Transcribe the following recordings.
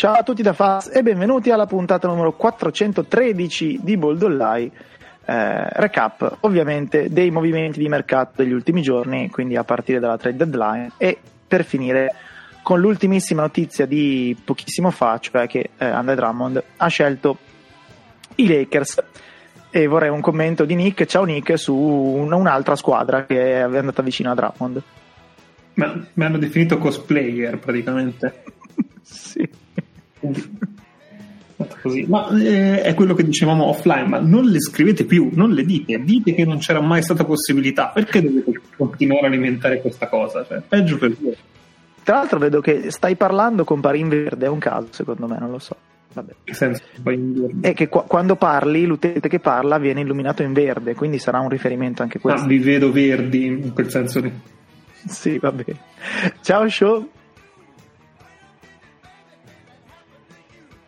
Ciao a tutti da Faz e benvenuti alla puntata numero 413 di Boldollai. Eh, recap ovviamente dei movimenti di mercato degli ultimi giorni, quindi a partire dalla trade deadline e per finire con l'ultimissima notizia di pochissimo fa, cioè che eh, Andre Drummond ha scelto i Lakers e vorrei un commento di Nick, ciao Nick, su un, un'altra squadra che è andata vicino a Drummond. Ma mi hanno definito cosplayer praticamente. sì. Così. Ma eh, è quello che dicevamo offline, ma non le scrivete più, non le dite, dite che non c'era mai stata possibilità, perché dovete continuare a alimentare questa cosa? Cioè, peggio per voi. Tra l'altro vedo che stai parlando con pari in verde, è un caso secondo me, non lo so. Vabbè. Senso, è che qu- quando parli, l'utente che parla viene illuminato in verde, quindi sarà un riferimento anche questo. Ah, vi vedo verdi in quel senso lì. Sì, va bene. Ciao show.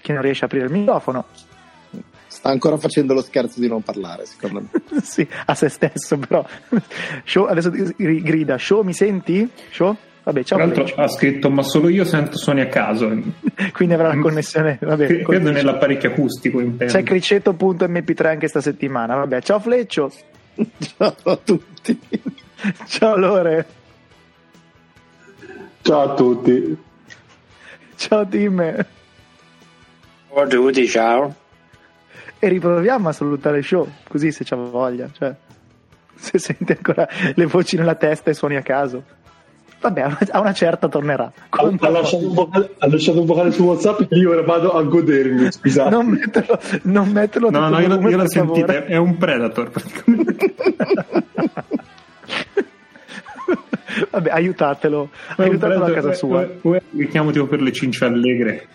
Che non riesce a aprire il microfono. Sta ancora facendo lo scherzo di non parlare, secondo me. sì, a se stesso, però. Show, adesso grida, show mi senti? Show? Vabbè, ciao. Tra l'altro ha scritto, ma solo io sento suoni a caso. Quindi avrà la connessione. Vabbè, credo connessione. nell'apparecchio acustico. Intendo. C'è criceto.mp3 anche sta settimana. Vabbè, ciao Fleccio. ciao a tutti. ciao Lore. Ciao a tutti. Ciao Tim. Ciao a tutti, ciao. E riproviamo a salutare il show, così se c'ha voglia. Cioè, se senti ancora le voci nella testa e suoni a caso. Vabbè, a una certa tornerà. Ha, ha, lasciato un vocale, ha lasciato un vocale su WhatsApp e io ora vado a godermi. Scusate. Non metterlo, non metterlo No, no, io, io l'ho sentita, è un predator. Vabbè, aiutatelo, aiutatelo a casa sua. Mi chiamo tipo per le cince allegre.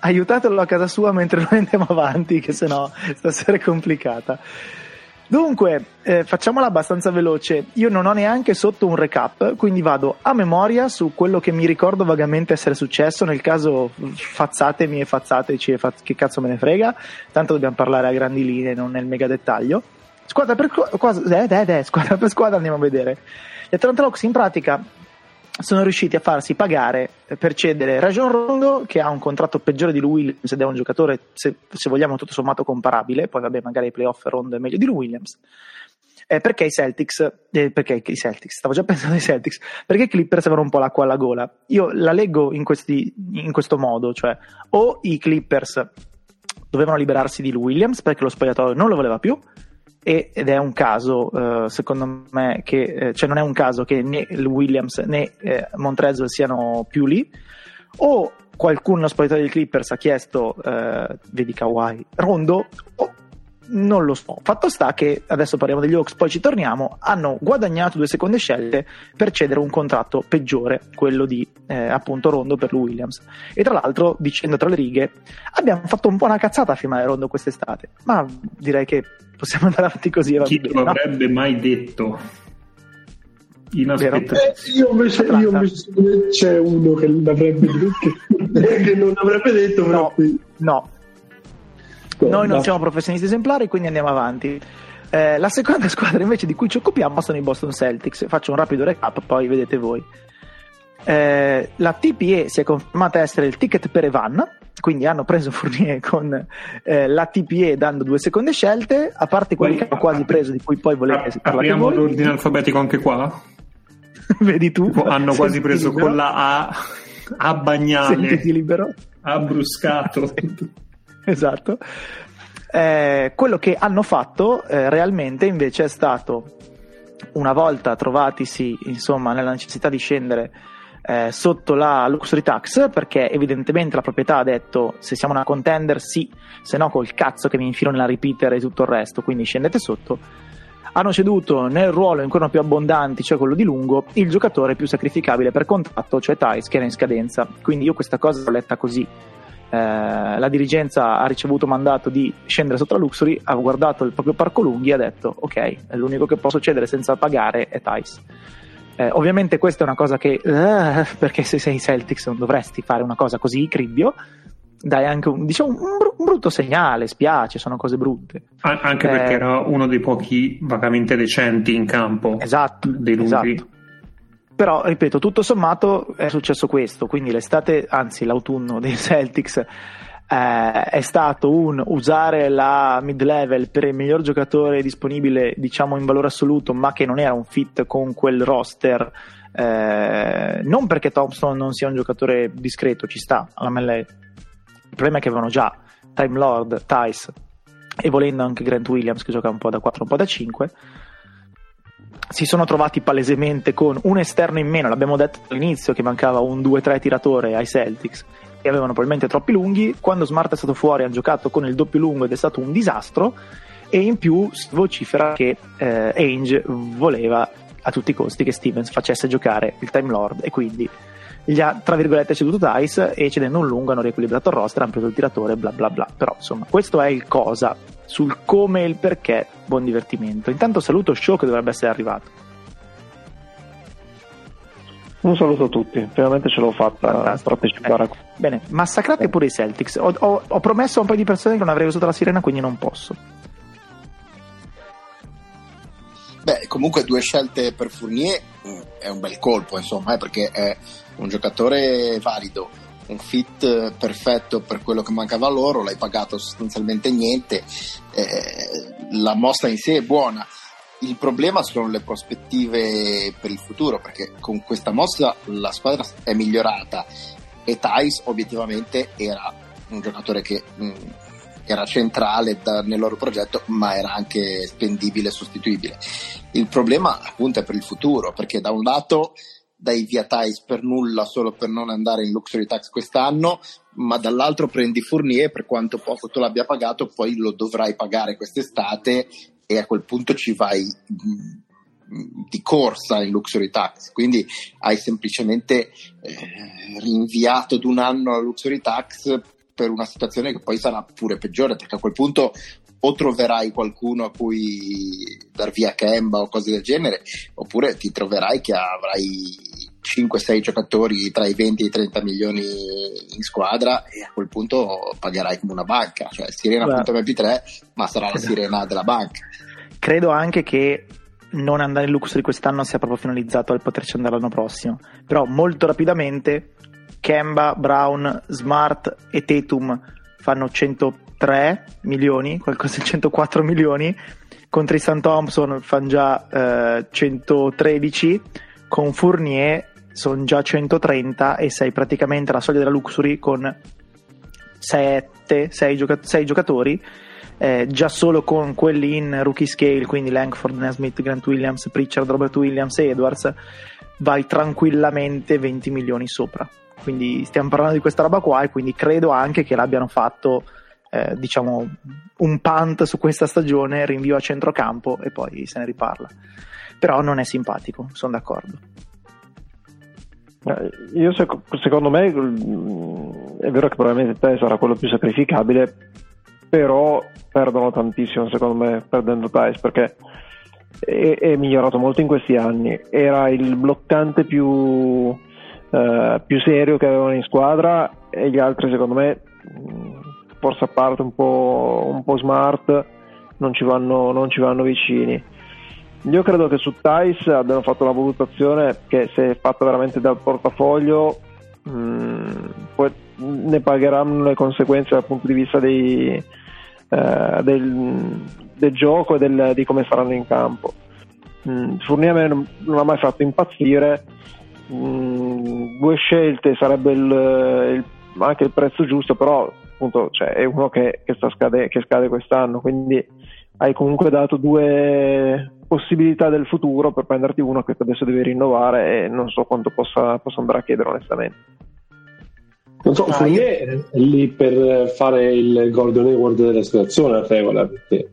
Aiutatelo a casa sua mentre noi andiamo avanti, che sennò stasera è complicata. Dunque, eh, facciamola abbastanza veloce. Io non ho neanche sotto un recap, quindi vado a memoria su quello che mi ricordo vagamente essere successo. Nel caso, fazzatemi e fazzateci e faz- che cazzo me ne frega. Tanto dobbiamo parlare a grandi linee, non nel mega dettaglio. Squadra per, squadra, eh, eh, squadra, per squadra andiamo a vedere. Gli Atlanta Hawks in pratica sono riusciti a farsi pagare per cedere Rajon Rondo che ha un contratto peggiore di lui Williams ed è un giocatore se, se vogliamo tutto sommato comparabile. Poi vabbè magari ai playoff Rondo è meglio di lui Williams. Eh, perché i Celtics eh, perché i Celtics stavo già pensando ai Celtics perché i Clippers avevano un po' l'acqua alla gola? Io la leggo in, questi, in questo modo cioè o i Clippers dovevano liberarsi di Williams perché lo spogliatoio non lo voleva più ed è un caso, eh, secondo me, che eh, cioè non è un caso che né Williams né eh, Montrezl siano più lì, o qualcuno spogliatoio dei Clippers ha chiesto, eh, vedi Kawhi, Rondo, o non lo so. Fatto sta che adesso parliamo degli Hawks, poi ci torniamo. Hanno guadagnato due seconde scelte per cedere un contratto peggiore, quello di eh, appunto Rondo per lui Williams. E tra l'altro, dicendo tra le righe, abbiamo fatto un po' una cazzata a firmare Rondo quest'estate. Ma direi che possiamo andare avanti così. Chi bene, lo avrebbe no? mai detto? Inaspettato. Eh, io, invece, io invece c'è uno che l'avrebbe detto, che non l'avrebbe detto. No, no, noi non siamo professionisti esemplari, quindi andiamo avanti. Eh, la seconda squadra invece di cui ci occupiamo sono i Boston Celtics. Faccio un rapido recap, poi vedete voi. Eh, la TPE si è confermata essere il ticket per Evan, quindi hanno preso Fournier con eh, la TPE dando due seconde scelte, a parte quelli che hanno quasi preso, di cui poi volete parlare. Apriamo l'ordine alfabetico anche qua? Vedi tu? Hanno quasi preso libero. con la A, a Bagnale, Sentiti libero. A Bruscato. esatto. Eh, quello che hanno fatto eh, realmente invece è stato, una volta trovatisi insomma nella necessità di scendere eh, sotto la luxury tax, perché evidentemente la proprietà ha detto se siamo una contender sì, se no col cazzo che mi infilo nella repeater e tutto il resto, quindi scendete sotto. Hanno ceduto nel ruolo ancora più abbondanti, cioè quello di lungo, il giocatore più sacrificabile per contratto, cioè Thais, che era in scadenza. Quindi io questa cosa l'ho letta così eh, la dirigenza ha ricevuto mandato di scendere sotto la Luxury, ha guardato il proprio parco lunghi e ha detto ok, l'unico che posso cedere senza pagare è Thais. Eh, ovviamente questa è una cosa che, uh, perché se sei Celtics non dovresti fare una cosa così, cribbio, dai anche un, diciamo, un, br- un, brutto segnale, spiace, sono cose brutte. An- anche perché eh, era uno dei pochi vagamente decenti in campo. Esatto, dei lunghi. esatto. Però, ripeto, tutto sommato è successo questo, quindi l'estate, anzi l'autunno dei Celtics eh, è stato un usare la mid level per il miglior giocatore disponibile, diciamo in valore assoluto, ma che non era un fit con quel roster. Eh, non perché Thompson non sia un giocatore discreto, ci sta alla MLA. Il problema è che avevano già Time Lord, Tice e volendo anche Grant Williams che gioca un po' da 4, un po' da 5 si sono trovati palesemente con un esterno in meno, l'abbiamo detto all'inizio che mancava un 2-3 tiratore ai Celtics e avevano probabilmente troppi lunghi, quando Smart è stato fuori hanno giocato con il doppio lungo ed è stato un disastro e in più si vocifera che eh, Ainge voleva a tutti i costi che Stevens facesse giocare il Time Lord e quindi gli ha tra virgolette ceduto Dice e cedendo un lungo hanno riequilibrato il roster, hanno preso il tiratore, bla bla bla. Però insomma, questo è il cosa sul come e il perché. Buon divertimento. Intanto saluto Show che dovrebbe essere arrivato. Un saluto a tutti, finalmente ce l'ho fatta Fantastico. partecipare. Eh, bene, massacrate eh. pure i Celtics. Ho, ho, ho, promesso a un paio di persone che non avrei usato la sirena, quindi non posso. Beh, comunque due scelte per Fournier mm, è un bel colpo, insomma, eh, perché è un giocatore valido, un fit perfetto per quello che mancava loro, l'hai pagato sostanzialmente niente, eh, la mossa in sé è buona. Il problema sono le prospettive per il futuro, perché con questa mossa la squadra è migliorata e Thais obiettivamente era un giocatore che mh, mm, era centrale da, nel loro progetto, ma era anche spendibile e sostituibile. Il problema appunto è per il futuro, perché da un lato dai via Thais per nulla solo per non andare in luxury tax quest'anno, ma dall'altro prendi Fournier per quanto poco tu l'abbia pagato, poi lo dovrai pagare quest'estate e a quel punto ci vai mm, di corsa in luxury tax, quindi hai semplicemente eh, rinviato d'un anno la luxury tax per una situazione che poi sarà pure peggiore, perché a quel punto o troverai qualcuno a cui dar via Kemba o cose del genere, oppure ti troverai che avrai 5-6 giocatori tra i 20 e i 30 milioni in squadra e a quel punto pagherai come una banca, cioè sirena.mp3 ma sarà la sirena della banca. Credo anche che non andare in luxury quest'anno sia proprio finalizzato al poterci andare l'anno prossimo, però molto rapidamente Kemba, Brown, Smart e Tatum fanno 103 milioni, qualcosa di 104 milioni, con Tristan Thompson fanno già eh, 113, con Fournier sono già 130 e sei praticamente alla soglia della Luxury con 7, 6, gioca- 6 giocatori. Eh, già solo con quelli in rookie scale, quindi Langford, Nesmith, Grant Williams, Pritchard, Robert Williams e Edwards, vai tranquillamente 20 milioni sopra. Quindi stiamo parlando di questa roba qua e quindi credo anche che l'abbiano fatto eh, diciamo un punt su questa stagione, rinvio a centrocampo e poi se ne riparla. Però non è simpatico, sono d'accordo. Io secondo me mm, è vero che probabilmente te sarà quello più sacrificabile, però perdono tantissimo secondo me perdendo Thais perché è, è, migliorato molto in questi anni. Era il bloccante più, eh, più serio che avevano in squadra e gli altri secondo me, mm, forse a parte un po', un po smart, non ci, vanno, non ci vanno vicini io credo che su Thais abbiano fatto una valutazione che se fatta veramente dal portafoglio mh, mm, poi ne pagheranno le conseguenze dal punto di vista dei, eh, del, del, gioco e del, di come saranno in campo. Mm, Fournier non, non ha mai fatto impazzire, mm, due scelte sarebbe il, il, anche il prezzo giusto, però appunto cioè, è uno che, che, scade, che scade quest'anno, quindi hai comunque dato due possibilità del futuro per prenderti uno che adesso devi rinnovare e non so quanto possa, possa andare a chiedere onestamente. Non so, ah, io... è lì per fare il Gordon Hayward della situazione a regola, perché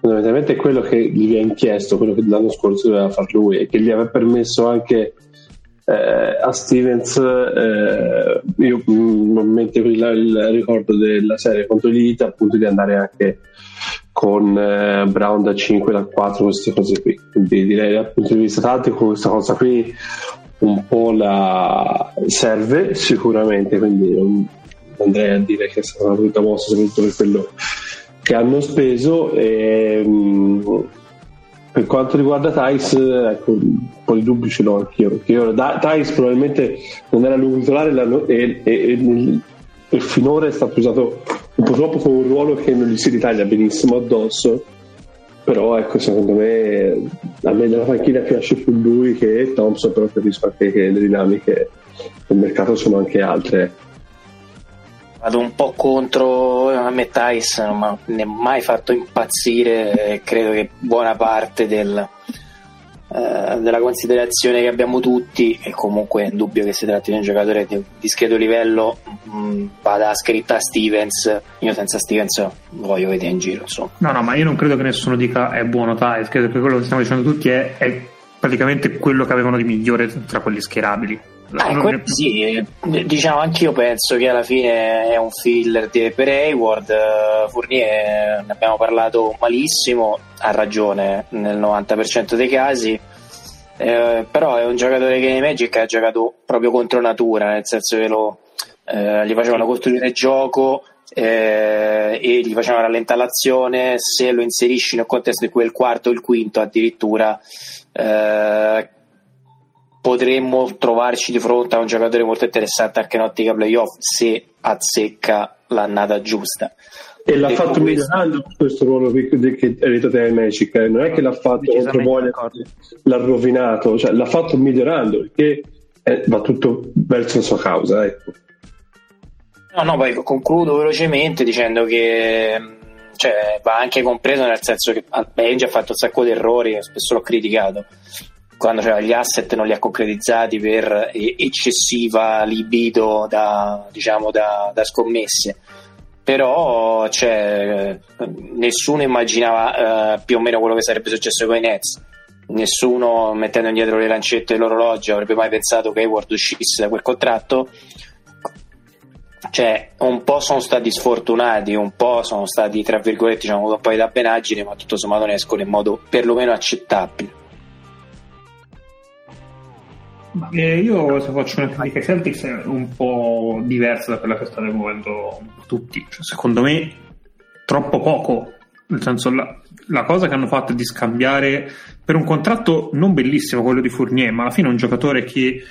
fondamentalmente è quello che gli viene chiesto, quello che l'anno scorso doveva fare lui e che gli aveva permesso anche eh, a Stevens, eh, io non metto il, il ricordo della serie contro gli Heat, appunto di andare anche con eh, Brown da 5 da 4 queste cose qui quindi direi dal punto di vista tattico questa cosa qui un po' la serve sicuramente quindi non andrei a dire che è stata una brutta mossa soprattutto per quello che hanno speso e, ehm, per quanto riguarda Thais, ecco, un po' di dubbi ce l'ho anch'io. Io, da, Thais probabilmente non era lungo titolare e, e, e, e, finora è stato usato un po' troppo come un ruolo che non gli si ritaglia benissimo addosso. Però ecco, secondo me a me della panchina piace più lui che Thompson, però capisco anche che le dinamiche del mercato sono anche altre vado un po' contro a me Tyson non mi ha mai fatto impazzire credo che buona parte del, eh, della considerazione che abbiamo tutti e comunque è indubbio che si tratti di un giocatore di discreto livello mh, mm, vada scritta Stevens io senza Stevens voglio vedere in giro insomma. no no ma io non credo che nessuno dica è buono Tyson credo che quello che stiamo dicendo tutti è, è praticamente quello che avevano di migliore tra quelli schierabili Ah, que- sì, diciamo anch'io penso che alla fine è un filler di, per Hayward. Fournier ne abbiamo parlato malissimo, ha ragione nel 90% dei casi. Eh, però è un giocatore che nei Magic ha giocato proprio contro natura, nel senso che lo, eh, gli facevano costruire gioco eh, e gli facevano rallentare l'azione. Se lo inserisci nel contesto di quel quarto o il quinto, addirittura eh, potremmo trovarci di fronte a un giocatore molto interessante anche in ottica playoff se azzecca l'annata giusta. E l'ha Detto fatto questo, migliorando questo ruolo che, che è aiutato ai Magic, eh. non è che l'ha fatto contro voglia, l'ha rovinato, cioè l'ha fatto migliorando perché eh, va tutto verso la sua causa. Ecco. No, no, poi concludo velocemente dicendo che cioè, va anche compreso nel senso che Benji ha fatto un sacco di errori, spesso l'ho criticato, quando c'era gli asset non li ha concretizzati per eccessiva libido da, diciamo, da, da scommesse. Però cioè, nessuno immaginava uh, più o meno quello che sarebbe successo con i Nets. Nessuno mettendo indietro le lancette dell'orologio avrebbe mai pensato che Hayward uscisse da quel contratto. Cioè un po' sono stati sfortunati un po' sono stati tra virgolette diciamo un po' di dabbenaggine ma tutto sommato ne escono in modo perlomeno accettabile eh, io se faccio una critica ai Celtics è un po' diversa da quella che state muovendo tutti. Cioè, secondo me troppo poco. Nel senso, la, la, cosa che hanno fatto è di scambiare per un contratto non bellissimo quello di Fournier, ma alla fine è un giocatore che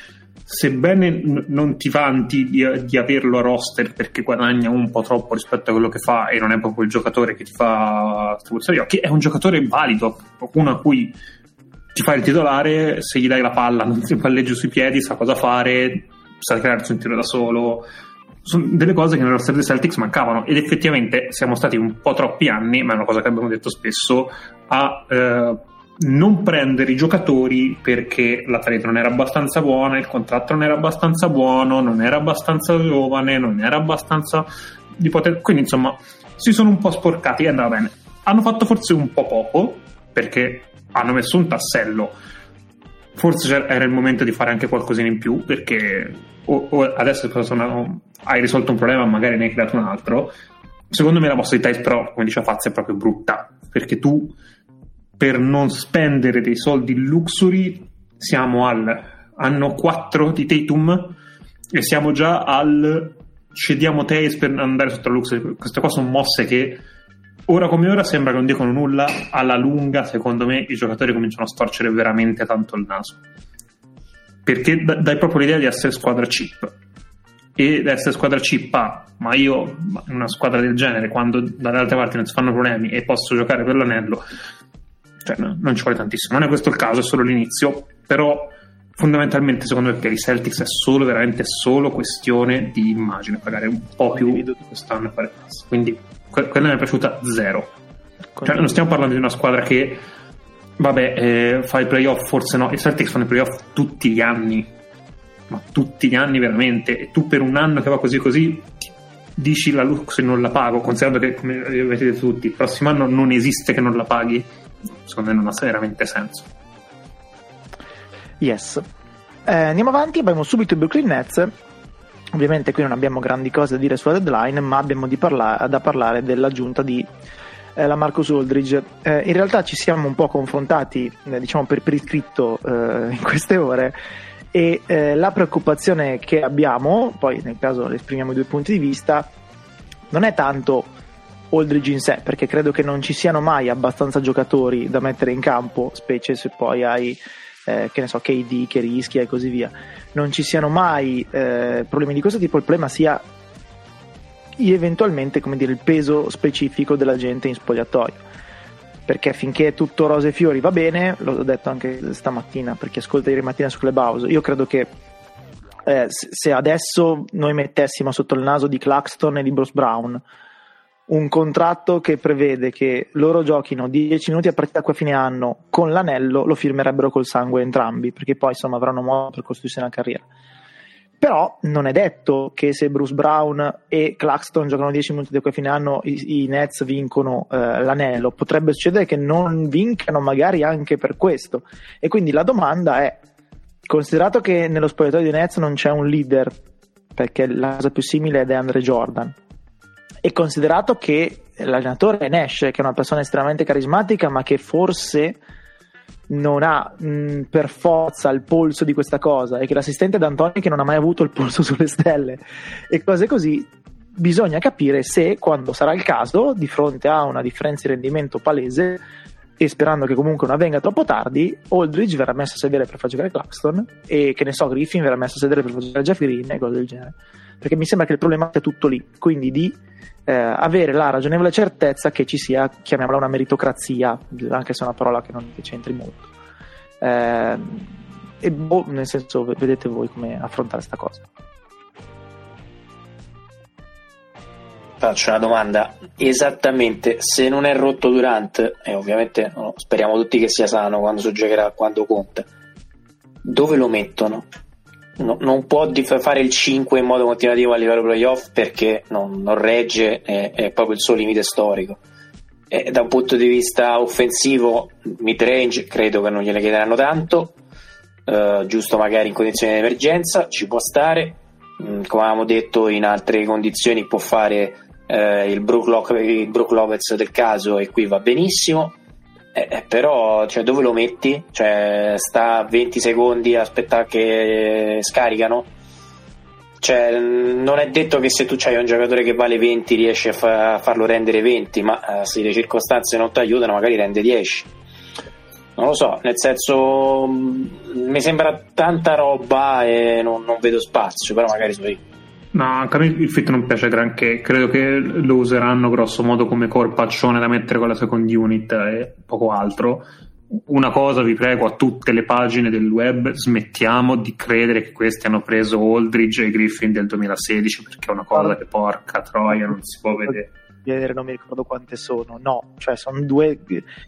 sebbene n- non ti vanti di, di, averlo a roster perché guadagna un po' troppo rispetto a quello che fa e non è proprio il giocatore che ti fa struzzaria, che è un giocatore valido, qualcuno a cui ti fai il titolare, se gli dai la palla non si palleggia sui piedi, sa cosa fare, sa crearsi un tiro da solo. Sono delle cose che nello roster dei Celtics mancavano ed effettivamente siamo stati un po' troppi anni, ma è una cosa che abbiamo detto spesso, a eh, non prendere i giocatori perché la trade non era abbastanza buona, il contratto non era abbastanza buono, non era abbastanza giovane, non era abbastanza di poter... Quindi insomma si sono un po' sporcati e andava bene. Hanno fatto forse un po' poco perché hanno messo un tassello. Forse era il momento di fare anche qualcosina in più perché o, o adesso sono, hai risolto un problema, magari ne hai creato un altro. Secondo me la mossa di Tice però, come diceva Fazio, è proprio brutta perché tu per non spendere dei soldi luxury siamo al anno 4 di Tatum e siamo già al cediamo Tace per andare sotto la luxury. Queste qua sono mosse che ora come ora sembra che non dicono nulla, alla lunga secondo me i giocatori cominciano a storcere veramente tanto il naso. Perché dai proprio l'idea di essere squadra chip. E essere squadra chip a, ma io in una squadra del genere, quando dalle altre parti non si fanno problemi e posso giocare per l'anello, cioè no, non ci vuole tantissimo. Non è questo il caso, è solo l'inizio, però fondamentalmente secondo me per i Celtics è solo veramente solo questione di immagine, pagare un po' più di quest'anno e fare pass. Quindi que- quella mi è piaciuta zero. Cioè, non stiamo parlando di una squadra che, vabbè, eh, fa i playoff, forse no. I Celtics fanno i playoff tutti gli anni, ma tutti gli anni veramente. E tu per un anno che va così così dici la Lux e non la pago, considerando che, come avete detto tutti, il prossimo anno non esiste che non la paghi. Secondo me non ha veramente senso. Yes. Eh, andiamo avanti, abbiamo subito i Brooklyn Nets Ovviamente qui non abbiamo grandi cose da dire sulla deadline, ma abbiamo parla- da parlare dell'aggiunta di eh, la Marcus Aldridge. Eh, in realtà ci siamo un po' confrontati, eh, diciamo per, per iscritto eh, in queste ore, e eh, la preoccupazione che abbiamo, poi nel caso esprimiamo i due punti di vista, non è tanto Aldridge in sé, perché credo che non ci siano mai abbastanza giocatori da mettere in campo, specie se poi hai eh, che ne so, KD che rischia e così via. Non ci siano mai eh, problemi di questo tipo, il problema sia eventualmente come dire, il peso specifico della gente in spogliatoio. Perché finché tutto rose e fiori va bene, l'ho detto anche stamattina per chi ascolta ieri mattina su Clubhouse, io credo che eh, se adesso noi mettessimo sotto il naso di Claxton e di Bruce Brown un contratto che prevede che loro giochino 10 minuti a partita a fine anno con l'anello, lo firmerebbero col sangue entrambi, perché poi insomma avranno modo per costruirsi una carriera. Però non è detto che se Bruce Brown e Claxton giocano 10 minuti di a fine anno i, i Nets vincono eh, l'anello. Potrebbe succedere che non vincano magari anche per questo. E quindi la domanda è, considerato che nello spogliatoio di Nets non c'è un leader, perché la cosa più simile è DeAndre Jordan, e considerato che l'allenatore Nash, che è una persona estremamente carismatica, ma che forse non ha mh, per forza il polso di questa cosa, e che l'assistente d'Antoni che non ha mai avuto il polso sulle stelle, e cose così, bisogna capire se quando sarà il caso, di fronte a una differenza di rendimento palese, e sperando che comunque non avvenga troppo tardi, Aldridge verrà messo a sedere per far giocare Claxton e che ne so, Griffin verrà messo a sedere per far giocare Jeff Green e cose del genere. Perché mi sembra che il problema sia tutto lì, quindi di eh, avere la ragionevole certezza che ci sia, chiamiamola una meritocrazia, anche se è una parola che non c'entri molto. Eh, e boh, nel senso, vedete voi come affrontare questa cosa. Faccio una domanda, esattamente se non è rotto Durant, e ovviamente no, speriamo tutti che sia sano quando si quando conta, dove lo mettono? No, non può fare il 5 in modo continuativo a livello playoff perché non, non regge, è, è, proprio il suo limite storico. E da un punto di vista offensivo, mid range, credo che non gliene chiederanno tanto, uh, giusto magari in condizioni di emergenza, ci può stare. Mm, come avevamo detto, in altre condizioni può fare uh, il, Brook Lo- il Brook Lopez del caso e qui va benissimo eh, eh, però cioè, dove lo metti? Cioè, sta 20 secondi a aspettare che scaricano? Cioè, non è detto che se tu hai un giocatore che vale 20 riesci a, fa- a farlo rendere 20, ma eh, se le circostanze non ti aiutano, magari rende 10. Non lo so, nel senso, mi sembra tanta roba e non, non vedo spazio, però magari sono io. No, anche a me il fit non piace granché. Credo che lo useranno grosso modo come corpaccione da mettere con la second unit e poco altro. Una cosa vi prego a tutte le pagine del web: smettiamo di credere che questi hanno preso Aldridge e Griffin del 2016 perché è una cosa che porca troia non si può vedere. Non mi ricordo quante sono, no, cioè sono due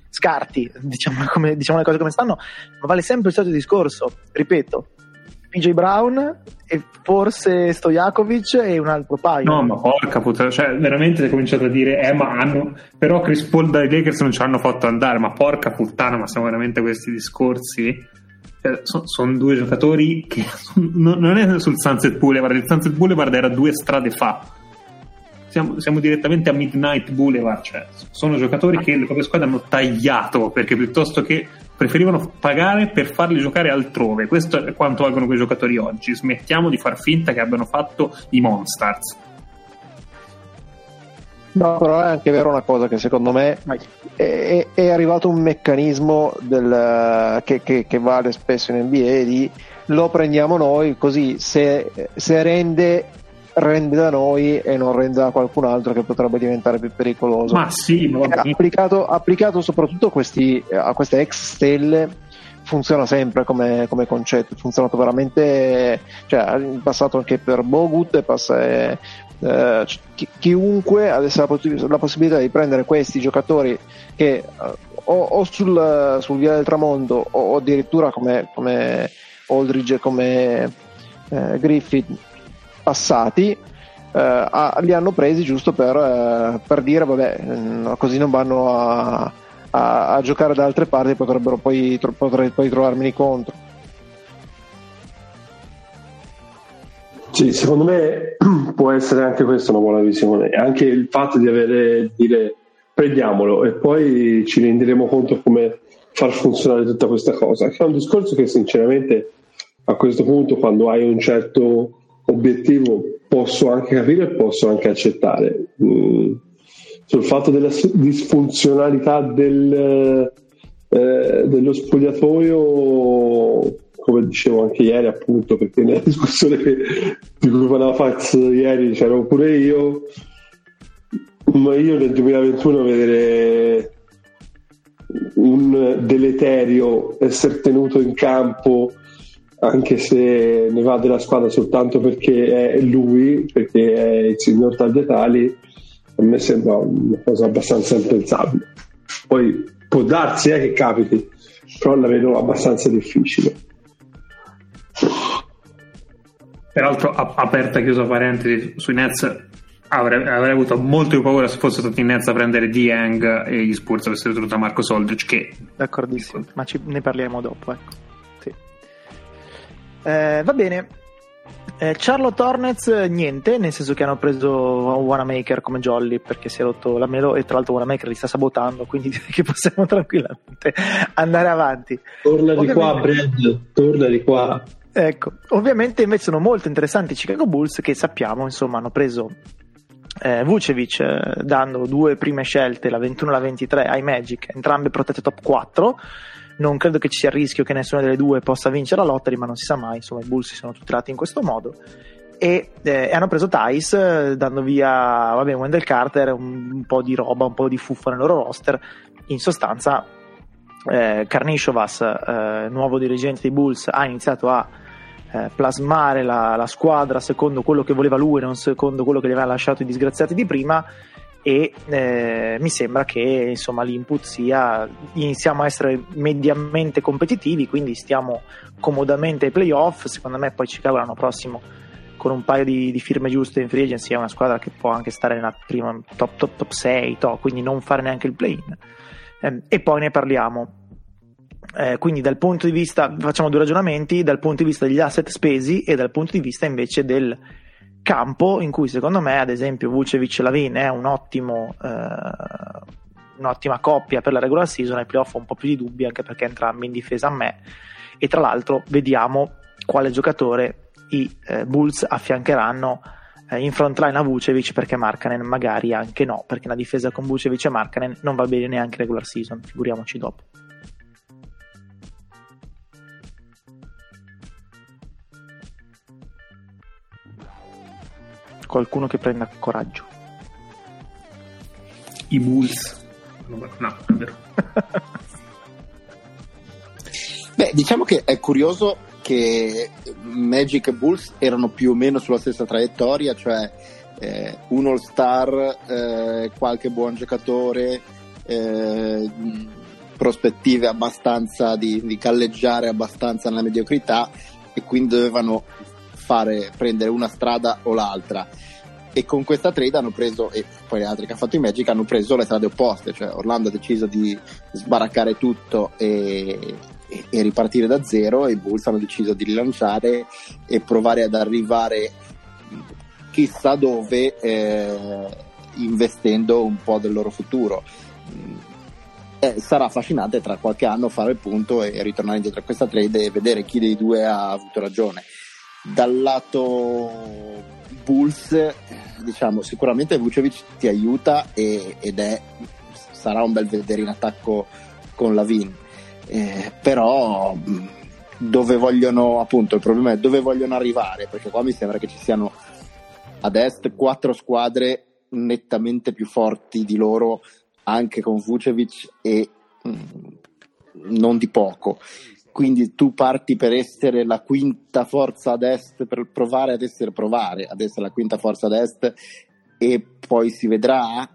scarti, diciamo, come, diciamo le cose come stanno, ma vale sempre il solito discorso. Ripeto, PJ Brown e forse Stojakovic e un altro paio. No, ma porca puttana, cioè veramente hai cominciato a dire, eh, ma hanno, però Chris Paul dai Lakers non ci hanno fatto andare, ma porca puttana, ma siamo veramente questi discorsi? Cioè, sono son due giocatori che non, non è sul Sunset Boulevard, il Sunset Boulevard era due strade fa. Siamo, siamo, direttamente a Midnight Boulevard, cioè sono giocatori che le proprie squadre hanno tagliato perché piuttosto che preferivano pagare per farli giocare altrove. Questo è quanto valgono quei giocatori oggi. Smettiamo di far finta che abbiano fatto i Monsters. No, però è anche vero una cosa che secondo me è, è arrivato un meccanismo del, che, che, che, vale spesso in NBA di lo prendiamo noi così se, se rende rende da noi e non rende da qualcun altro che potrebbe diventare più pericoloso. Ma sì, ma applicato, applicato, soprattutto a, questi, a queste ex stelle funziona sempre come, come, concetto, funzionato veramente, cioè in passato anche per Bogut, passa, eh, eh, chi, chiunque avesse la, la, possibilità di prendere questi giocatori che eh, o, o sul, sul, via del tramonto o, addirittura come, come Aldridge come eh, Griffith passati eh, li hanno presi giusto per, eh, per dire vabbè mm, così non vanno a, a, a, giocare da altre parti potrebbero poi, tro, potrei poi trovarmeli contro. Sì secondo me può essere anche questa una buona visione anche il fatto di avere dire prendiamolo e poi ci renderemo conto come far funzionare tutta questa cosa che è un discorso che sinceramente a questo punto quando hai un certo obiettivo posso anche capire e posso anche accettare. Mm, sul fatto della disfunzionalità del, eh, dello spogliatoio come dicevo anche ieri appunto perché nella discussione che, di cui parlava Fax ieri c'ero pure io ma io nel 2021 vedere un deleterio essere tenuto in campo anche se ne va della squadra soltanto perché è lui perché è il signor Tagliatali a me sembra una cosa abbastanza impensabile poi può darsi eh, che capiti però la vedo abbastanza difficile Peraltro, aperta e chiusa parentesi sui Nets, avrei, avrei, avuto molto più paura se fosse stato i Nets a prendere Dieng e gli Spurs avessero tenuto Marco Soldric. Che... D'accordissimo, ma ci, ne parliamo dopo. Ecco. Eh, va bene. Eh, Charlotte Hornets niente, nel senso che hanno preso Wanamaker come Jolly perché si è rotto la melo e tra l'altro Wanamaker li sta sabotando, quindi direi che possiamo tranquillamente andare avanti. Torna Ovviamente... di qua, Brad, torna di qua. Ecco, ovviamente invece sono molto interessanti i Chicago Bulls che sappiamo, insomma, hanno preso eh, Vucevic eh, dando due prime scelte, la 21 e la 23 ai Magic, entrambe protette top 4. Non credo che ci sia il rischio che nessuna delle due possa vincere la lottery, ma non si sa mai, insomma, i Bulls si sono tutelati in questo modo. E eh, hanno preso Tice, eh, dando via vabbè, Wendell Carter, un, un, po' di roba, un po' di fuffa nel loro roster. In sostanza, eh, Karnishovas, eh, nuovo dirigente dei Bulls, ha iniziato a eh, plasmare la, la, squadra secondo quello che voleva lui, non secondo quello che gli aveva lasciato i disgraziati di prima. E eh, mi sembra che insomma l'input sia iniziamo a essere mediamente competitivi, quindi stiamo comodamente ai playoff. Secondo me, poi Chicago l'anno prossimo con un paio di, di, firme giuste in free agency è una squadra che può anche stare nella prima top, top, top 6, top, quindi non fare neanche il play-in. Eh, e poi ne parliamo. Eh, quindi dal punto di vista, facciamo due ragionamenti, dal punto di vista degli asset spesi e dal punto di vista invece del campo in cui secondo me ad esempio Vucevic e Lavin è un ottimo, eh, un'ottima coppia per la regular season, ai playoff ho un po' più di dubbi anche perché entrambi in difesa a me e tra l'altro vediamo quale giocatore i eh, Bulls affiancheranno eh, in front line a Vucevic perché Markanen magari anche no, perché la difesa con Vucevic e Markanen non va bene neanche regular season, figuriamoci dopo. Qualcuno che prenda coraggio. I Bulls. No, è vero. Beh, diciamo che è curioso che Magic e Bulls erano più o meno sulla stessa traiettoria, cioè eh, un all-star, eh, qualche buon giocatore, eh, prospettive abbastanza di, di galleggiare abbastanza nella mediocrità e quindi dovevano fare, prendere una strada o l'altra. E con questa trade hanno preso, e poi le altre che ha fatto i Magic, hanno preso le strade opposte, cioè Orlando ha deciso di sbaraccare tutto e, e, e ripartire da zero e i Bulls hanno deciso di rilanciare e provare ad arrivare chissà dove eh, investendo un po' del loro futuro. Eh, sarà affascinante tra qualche anno fare il punto e ritornare indietro a questa trade e vedere chi dei due ha avuto ragione dal lato Bulls diciamo sicuramente Vucevic ti aiuta e, ed è sarà un bel vedere in attacco con Lavin eh, però dove vogliono appunto il problema è dove vogliono arrivare perché qua mi sembra che ci siano ad est quattro squadre nettamente più forti di loro anche con Vucevic e mh, non di poco quindi tu parti per essere la quinta forza ad est, per provare ad essere, provare ad essere la quinta forza ad est e poi si vedrà.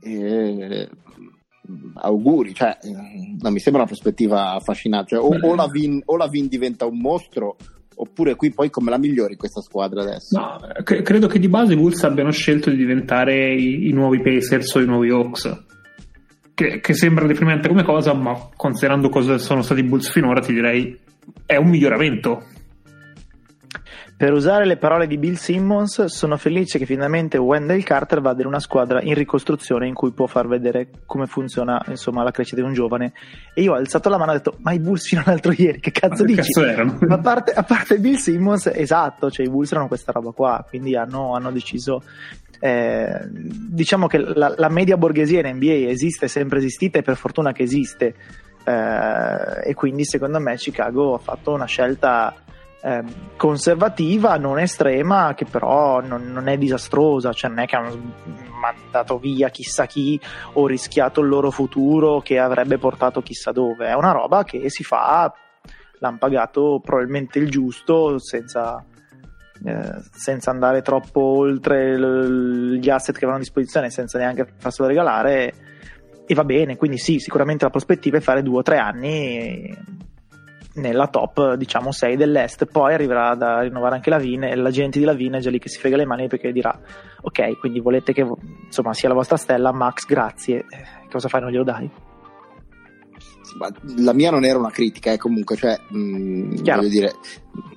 Eh, auguri, cioè, non mi sembra una prospettiva affascinante. Cioè, o, o, la Vin, o la Vin diventa un mostro oppure qui poi come la migliori questa squadra adesso? No, credo che di base i Bulls abbiano scelto di diventare i, i nuovi Pacers o i nuovi Hawks che, che sembra deprimente come cosa, ma considerando cosa sono stati i Bulls finora, ti direi è un miglioramento. Per usare le parole di Bill Simmons, sono felice che finalmente Wendell Carter vada in una squadra in ricostruzione in cui può far vedere come funziona insomma, la crescita di un giovane. E io ho alzato la mano e ho detto: Ma i Bulls fino all'altro ieri, che cazzo ma dici? Cazzo a, parte, a parte Bill Simmons, esatto, cioè i Bulls erano questa roba qua, quindi hanno, hanno deciso eh, diciamo che la, la, media borghesia in NBA esiste, è sempre esistita e per fortuna che esiste. Eh, e quindi secondo me Chicago ha fatto una scelta eh, conservativa, non estrema, che però non, non, è disastrosa, cioè non è che hanno mandato via chissà chi o rischiato il loro futuro che avrebbe portato chissà dove, è una roba che si fa, l'hanno pagato probabilmente il giusto senza, eh, senza andare troppo oltre l- gli asset che avevano a disposizione, senza neanche farselo regalare. E va bene, quindi sì, sicuramente la prospettiva è fare due o tre anni nella top diciamo 6 dell'est poi arriverà da rinnovare anche la Vine e la gente di la Vine è già lì che si frega le mani perché dirà ok quindi volete che insomma sia la vostra stella Max grazie. Eh, cosa fai? Non glielo dai la mia non era una critica, eh, comunque, cioè, mh, mm, voglio dire,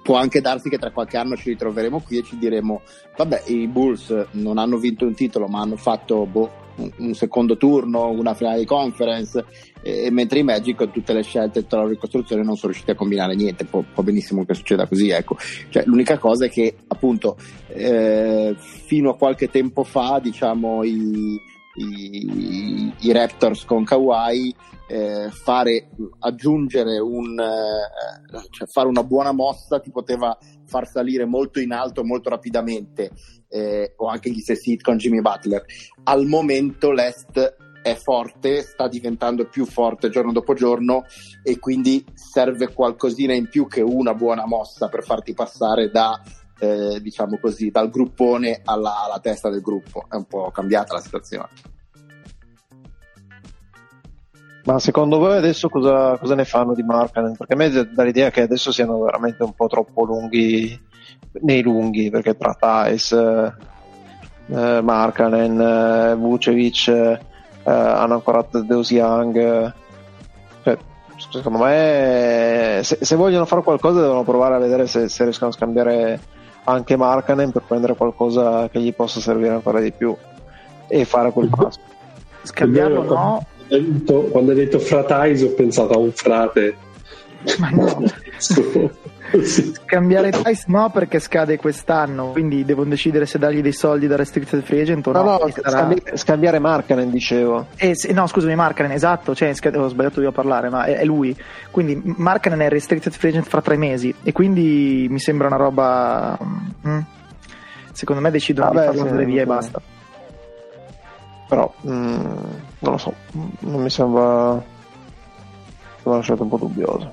può anche darsi che tra qualche anno ci ritroveremo qui e ci diremo, vabbè, i Bulls non hanno vinto un titolo, ma hanno fatto boh, un secondo turno, una finale di conference, e, mentre i Magic con tutte le scelte tra la ricostruzione non sono riusciti a combinare niente, può, può benissimo che succeda così, ecco. Cioè, l'unica cosa è che appunto eh, fino a qualche tempo fa, diciamo, i, i, i Raptors con Kawhi eh, fare, aggiungere un, eh, cioè fare una buona mossa ti poteva far salire molto in alto molto rapidamente eh, o anche gli stessi hit con Jimmy Butler. Al momento l'Est è forte, sta diventando più forte giorno dopo giorno e quindi serve qualcosina in più che una buona mossa per farti passare da eh, diciamo così dal gruppone alla, alla testa del gruppo è un po' cambiata la situazione ma secondo voi adesso cosa, cosa ne fanno di Markkanen? Perché a me dà l'idea che adesso siano veramente un po' troppo lunghi nei lunghi, perché tra Thais, eh, eh Markkanen, eh, Vucevic eh, hanno ancora Deus Young. Cioè, secondo me, se, se, vogliono fare qualcosa, devono provare a vedere se, se riescono a scambiare anche Markkanen per prendere qualcosa che gli possa servire ancora di più e fare quel passo. Scambiarlo no, detto, quando hai detto fratais ho pensato a un frate. Ma no. Scambiare Tice no perché scade quest'anno, quindi devono decidere se dargli dei soldi da restricted free agent o no. No, no, scambi- scambiare Markanen dicevo. Eh, se, no, scusami, Markanen, esatto, cioè, ho sbagliato io a parlare, ma è, è, lui. Quindi Markanen è restricted free agent fra tre mesi e quindi mi sembra una roba... Mm, secondo me decidono Vabbè, di farlo andare via e basta però mm, non lo so, non mi sembra una scelta un po' dubbiosa.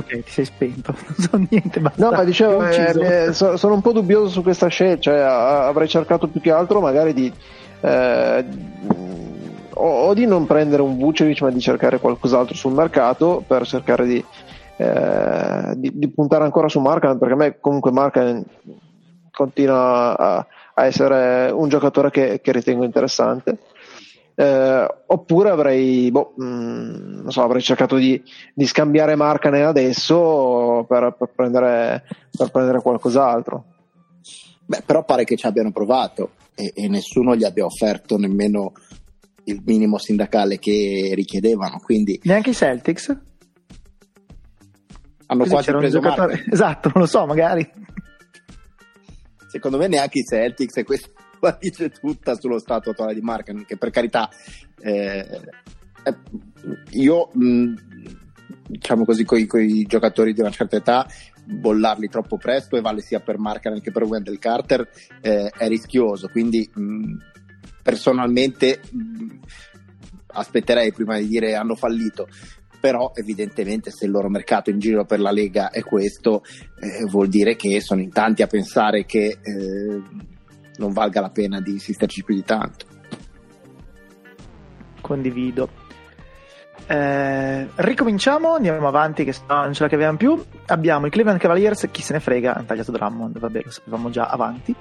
Ok, ti sei spento, non so niente. Basta. No, ma dicevo, eh, eh, sono un po' dubbioso su questa scelta, cioè avrei cercato più che altro magari di... Eh, o, o, di non prendere un Vucevic ma di cercare qualcos'altro sul mercato per cercare di eh, di, di, puntare ancora su Markan perché a me comunque Markan continua a, a, essere un giocatore che, che ritengo interessante eh, oppure avrei, boh, mh, mm, so, avrei cercato di, di scambiare Markanen adesso per, per, prendere, per prendere qualcos'altro Beh, però pare che ci abbiano provato e, e, nessuno gli abbia offerto nemmeno il minimo sindacale che richiedevano. Quindi... Neanche i Celtics? hanno Così quasi preso giocatore... Esatto, non lo so, magari. Secondo me neanche i Celtics e questo la dice tutta sullo stato attuale di Marken, che per carità eh, eh, io mh, diciamo così con i giocatori di una certa età bollarli troppo presto e vale sia per Marken che per Wendell Carter eh, è rischioso. Quindi mh, personalmente mh, aspetterei prima di dire hanno fallito. Però evidentemente se il loro mercato in giro per la Lega è questo, eh, vuol dire che sono in tanti a pensare che eh, non valga la pena di insisterci più di tanto. Condivido. Eh, ricominciamo, andiamo avanti che non ce la caviamo più. Abbiamo i Cleveland Cavaliers, chi se ne frega, hanno tagliato Drummond, vabbè lo sapevamo già avanti.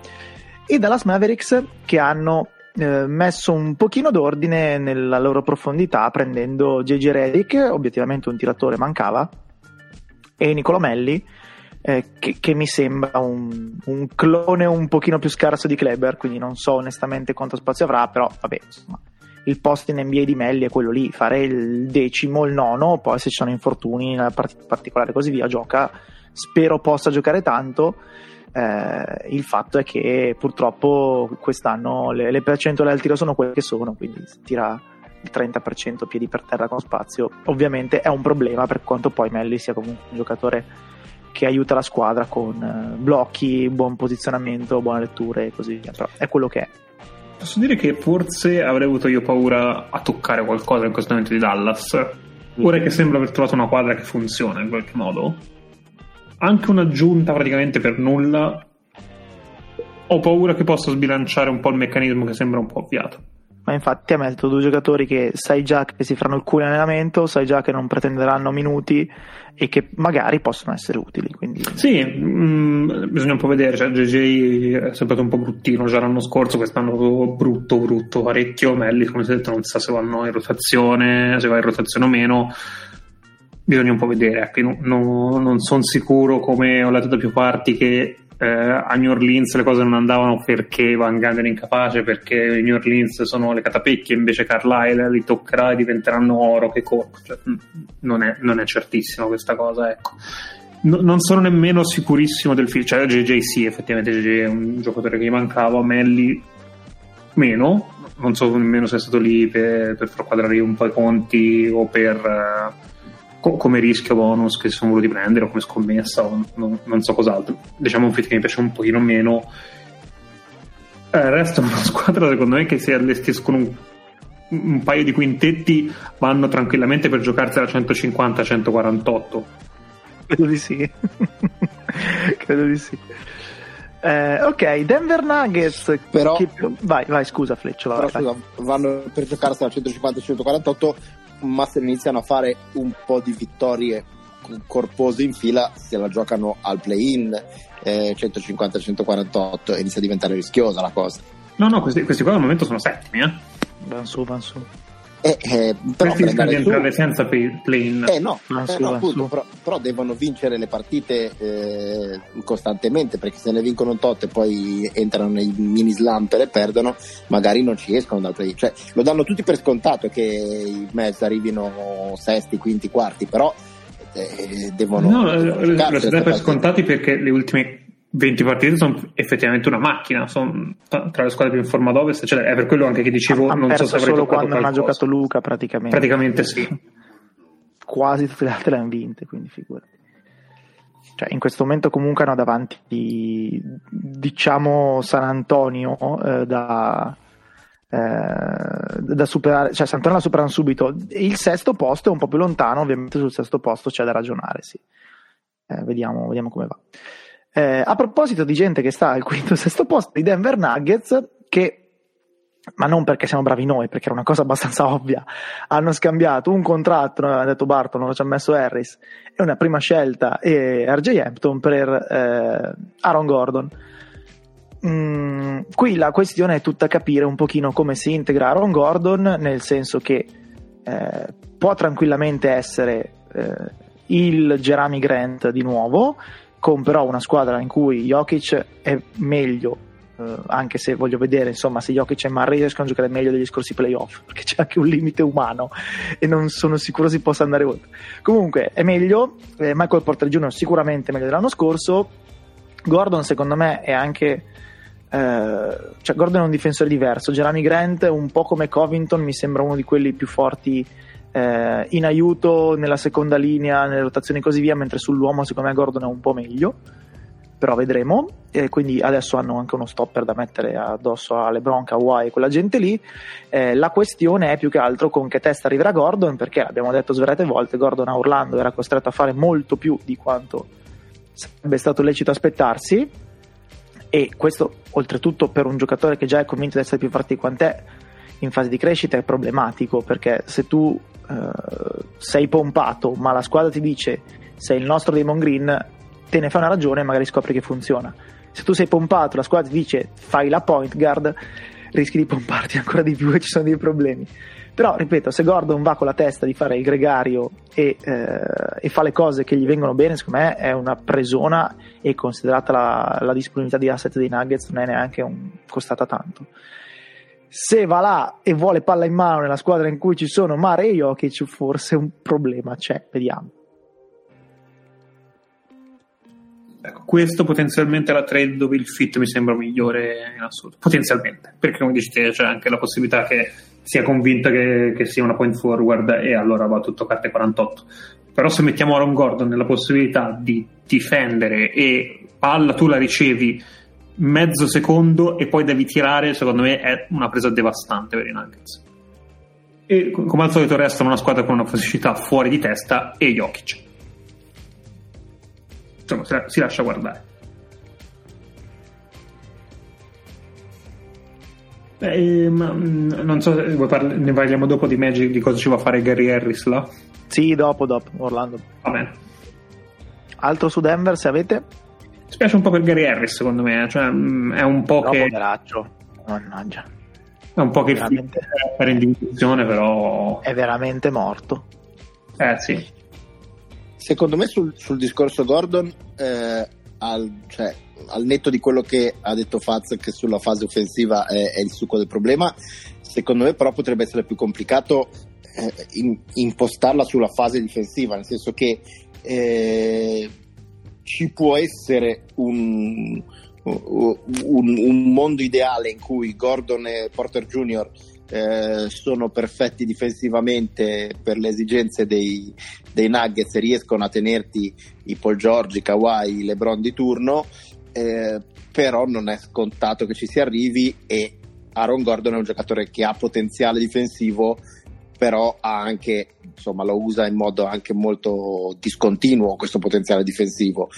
E Dallas Mavericks che hanno eh, messo un pochino d'ordine nella loro profondità prendendo JJ Redick, obiettivamente un tiratore mancava, e Nicolo Melli, eh, che, che, mi sembra un, un, clone un pochino più scarso di Kleber, quindi non so onestamente quanto spazio avrà, però vabbè, insomma, il post in NBA di Melli è quello lì, fare il decimo, il nono, poi se ci sono infortuni nella partita particolare così via, gioca, spero possa giocare tanto. Eh, il fatto è che purtroppo quest'anno le, le percentuali del tiro sono quelle che sono, quindi tira il 30% piedi per terra con spazio. Ovviamente è un problema per quanto poi Melli sia comunque un giocatore che aiuta la squadra con eh, blocchi, buon posizionamento, buone letture e così via. Però è quello che è. Posso dire che forse avrei avuto io paura a toccare qualcosa in questo momento di Dallas. Ora che sembra aver trovato una quadra che funziona in qualche modo, anche un'aggiunta praticamente per nulla, ho paura che possa sbilanciare un po' il meccanismo che sembra un po' avviato ma infatti ha messo due giocatori che sai già che si faranno il culo in allenamento, sai già che non pretenderanno minuti e che magari possono essere utili. Quindi... Sì, mh, mm, bisogna un po' vedere, cioè, JJ è sempre un po' bruttino, già l'anno scorso, quest'anno brutto, brutto, parecchio, Melli come si è detto non sa se vanno in rotazione, se va in rotazione o meno. Bisogna un po' vedere, ecco, non, non, non sono sicuro come ho letto da più parti che eh, a New Orleans le cose non andavano perché Van Gunn era incapace, perché New Orleans sono le catapecchie, invece Carlisle li toccherà e diventeranno oro che corpo. Cioè, non, è, non, è, certissimo questa cosa, ecco. No, non sono nemmeno sicurissimo del film, cioè JJ sì, effettivamente JJ è un giocatore che gli mancava, Melli meno, non so nemmeno se è stato lì per, per far quadrare un po' i conti o per... Uh, co- come rischio bonus che si sono voluti prendere o come scommessa o non, non so cos'altro. Diciamo un fit che mi piace un pochino meno. Eh, resta una squadra secondo me che se allestiscono un, un paio di quintetti vanno tranquillamente per giocarsi da 150-148. Credo di sì. Credo di sì. Eh, ok, Denver Nuggets. Però, che... vai, vai, scusa, Fleccio. Però, scusa, vanno per giocarsi da 150-148 ma se iniziano a fare un po' di vittorie corpose in fila se la giocano al play-in eh, 150-148 e inizia a diventare rischiosa la cosa. No no questi, questi qua al momento sono settimi eh. Van su van su eh, eh, però questi rischiano di entrare senza play-in eh no, eh, no appunto, però, però, devono vincere le partite eh, costantemente perché se ne vincono tot e poi entrano nei mini slumper e perdono magari non ci escono dal play cioè lo danno tutti per scontato che i Mets arrivino sesti, quinti, quarti però eh, devono no, lo dà per scontati perché le ultime 20 partite sono effettivamente una macchina, sono tra le squadre più in forma d'ovest, cioè è per quello anche che dicevo non so se avrei solo quando non ha giocato Luca praticamente. Praticamente sì. Quasi tutte le altre le hanno vinte, quindi figurati. Cioè, in questo momento comunque hanno davanti diciamo San Antonio eh, da, eh, da superare, cioè San Antonio la superano subito. Il sesto posto è un po' più lontano, ovviamente sul sesto posto c'è da ragionare, sì. Eh, vediamo, vediamo come va. Eh, a proposito di gente che sta al quinto o sesto posto, i Denver Nuggets, che ma non perché siamo bravi noi, perché era una cosa abbastanza ovvia, hanno scambiato un contratto, non aveva detto Barton, non ci ha messo Harris, e una prima scelta e RJ Hampton per eh, Aaron Gordon. Mm, qui la questione è tutta capire un pochino come si integra Aaron Gordon, nel senso che eh, può tranquillamente essere eh, il Jeremy Grant di nuovo, con però una squadra in cui Jokic è meglio eh, anche se voglio vedere insomma se Jokic e Murray riescono a giocare meglio degli scorsi playoff perché c'è anche un limite umano e non sono sicuro si possa andare oltre comunque è meglio eh, Michael Porter Jr. sicuramente meglio dell'anno scorso Gordon secondo me è anche eh, cioè Gordon è un difensore diverso Jeremy Grant un po' come Covington mi sembra uno di quelli più forti eh, in aiuto nella seconda linea, nelle rotazioni e così via, mentre sull'uomo secondo me Gordon è un po' meglio, però vedremo. E quindi adesso hanno anche uno stopper da mettere addosso a LeBron, Kawhi e quella gente lì. Eh, la questione è più che altro con che testa arriverà Gordon, perché abbiamo detto svariate volte, Gordon a Orlando era costretto a fare molto più di quanto sarebbe stato lecito aspettarsi. E questo, oltretutto, per un giocatore che già è convinto di essere più forte di quant'è, in fase di crescita è problematico perché se tu uh, sei pompato ma la squadra ti dice sei il nostro Demon Green te ne fa una ragione e magari scopri che funziona. Se tu sei pompato la squadra ti dice fai la point guard rischi di pomparti ancora di più e ci sono dei problemi. Però ripeto se Gordon va con la testa di fare il gregario e, eh, e fa le cose che gli vengono bene secondo me è una presona e considerata la, la disponibilità di asset dei Nuggets non è neanche un, costata tanto Se va là e vuole palla in mano nella squadra in cui ci sono Mare e Jokic, forse un problema c'è, vediamo. Ecco, questo potenzialmente è la trade dove il fit mi sembra migliore in assoluto. Potenzialmente, perché come dici te c'è anche la possibilità che sia convinta che, che sia una point forward e allora va tutto carte 48. Però se mettiamo Aaron Gordon nella possibilità di difendere e palla tu la ricevi mezzo secondo e poi devi tirare, secondo me è una presa devastante per i Nuggets. E come al solito restano una squadra con una fisicità fuori di testa e Jokic insomma, si lascia guardare. Eh, ma, mm, non so, parli, ne parliamo dopo di Magic, di cosa ci va a fare Gary Harris là? Sì, dopo, dopo, Orlando. Va bene. Altro su Denver, se avete? Spiace un po' per Gary Harris, secondo me, eh. cioè, mm, è un po' no, che... Poveraccio. Mannaggia. È un po' che veramente... per individuazione, però... È veramente morto. Eh, sì. Secondo me sul, sul discorso Gordon, eh, al, cioè, al, netto di quello che ha detto Faz che sulla fase offensiva è, è, il succo del problema, secondo me però potrebbe essere più complicato eh, in, impostarla sulla fase difensiva, nel senso che eh, ci può essere un, un, un, mondo ideale in cui Gordon e Porter Jr. Eh, sono perfetti difensivamente per le esigenze dei, dei Nuggets e riescono a tenerti i Paul George, i Kawhi, LeBron di turno, eh, però non è scontato che ci si arrivi e Aaron Gordon è un giocatore che ha potenziale difensivo però anche insomma lo usa in modo anche molto discontinuo questo potenziale difensivo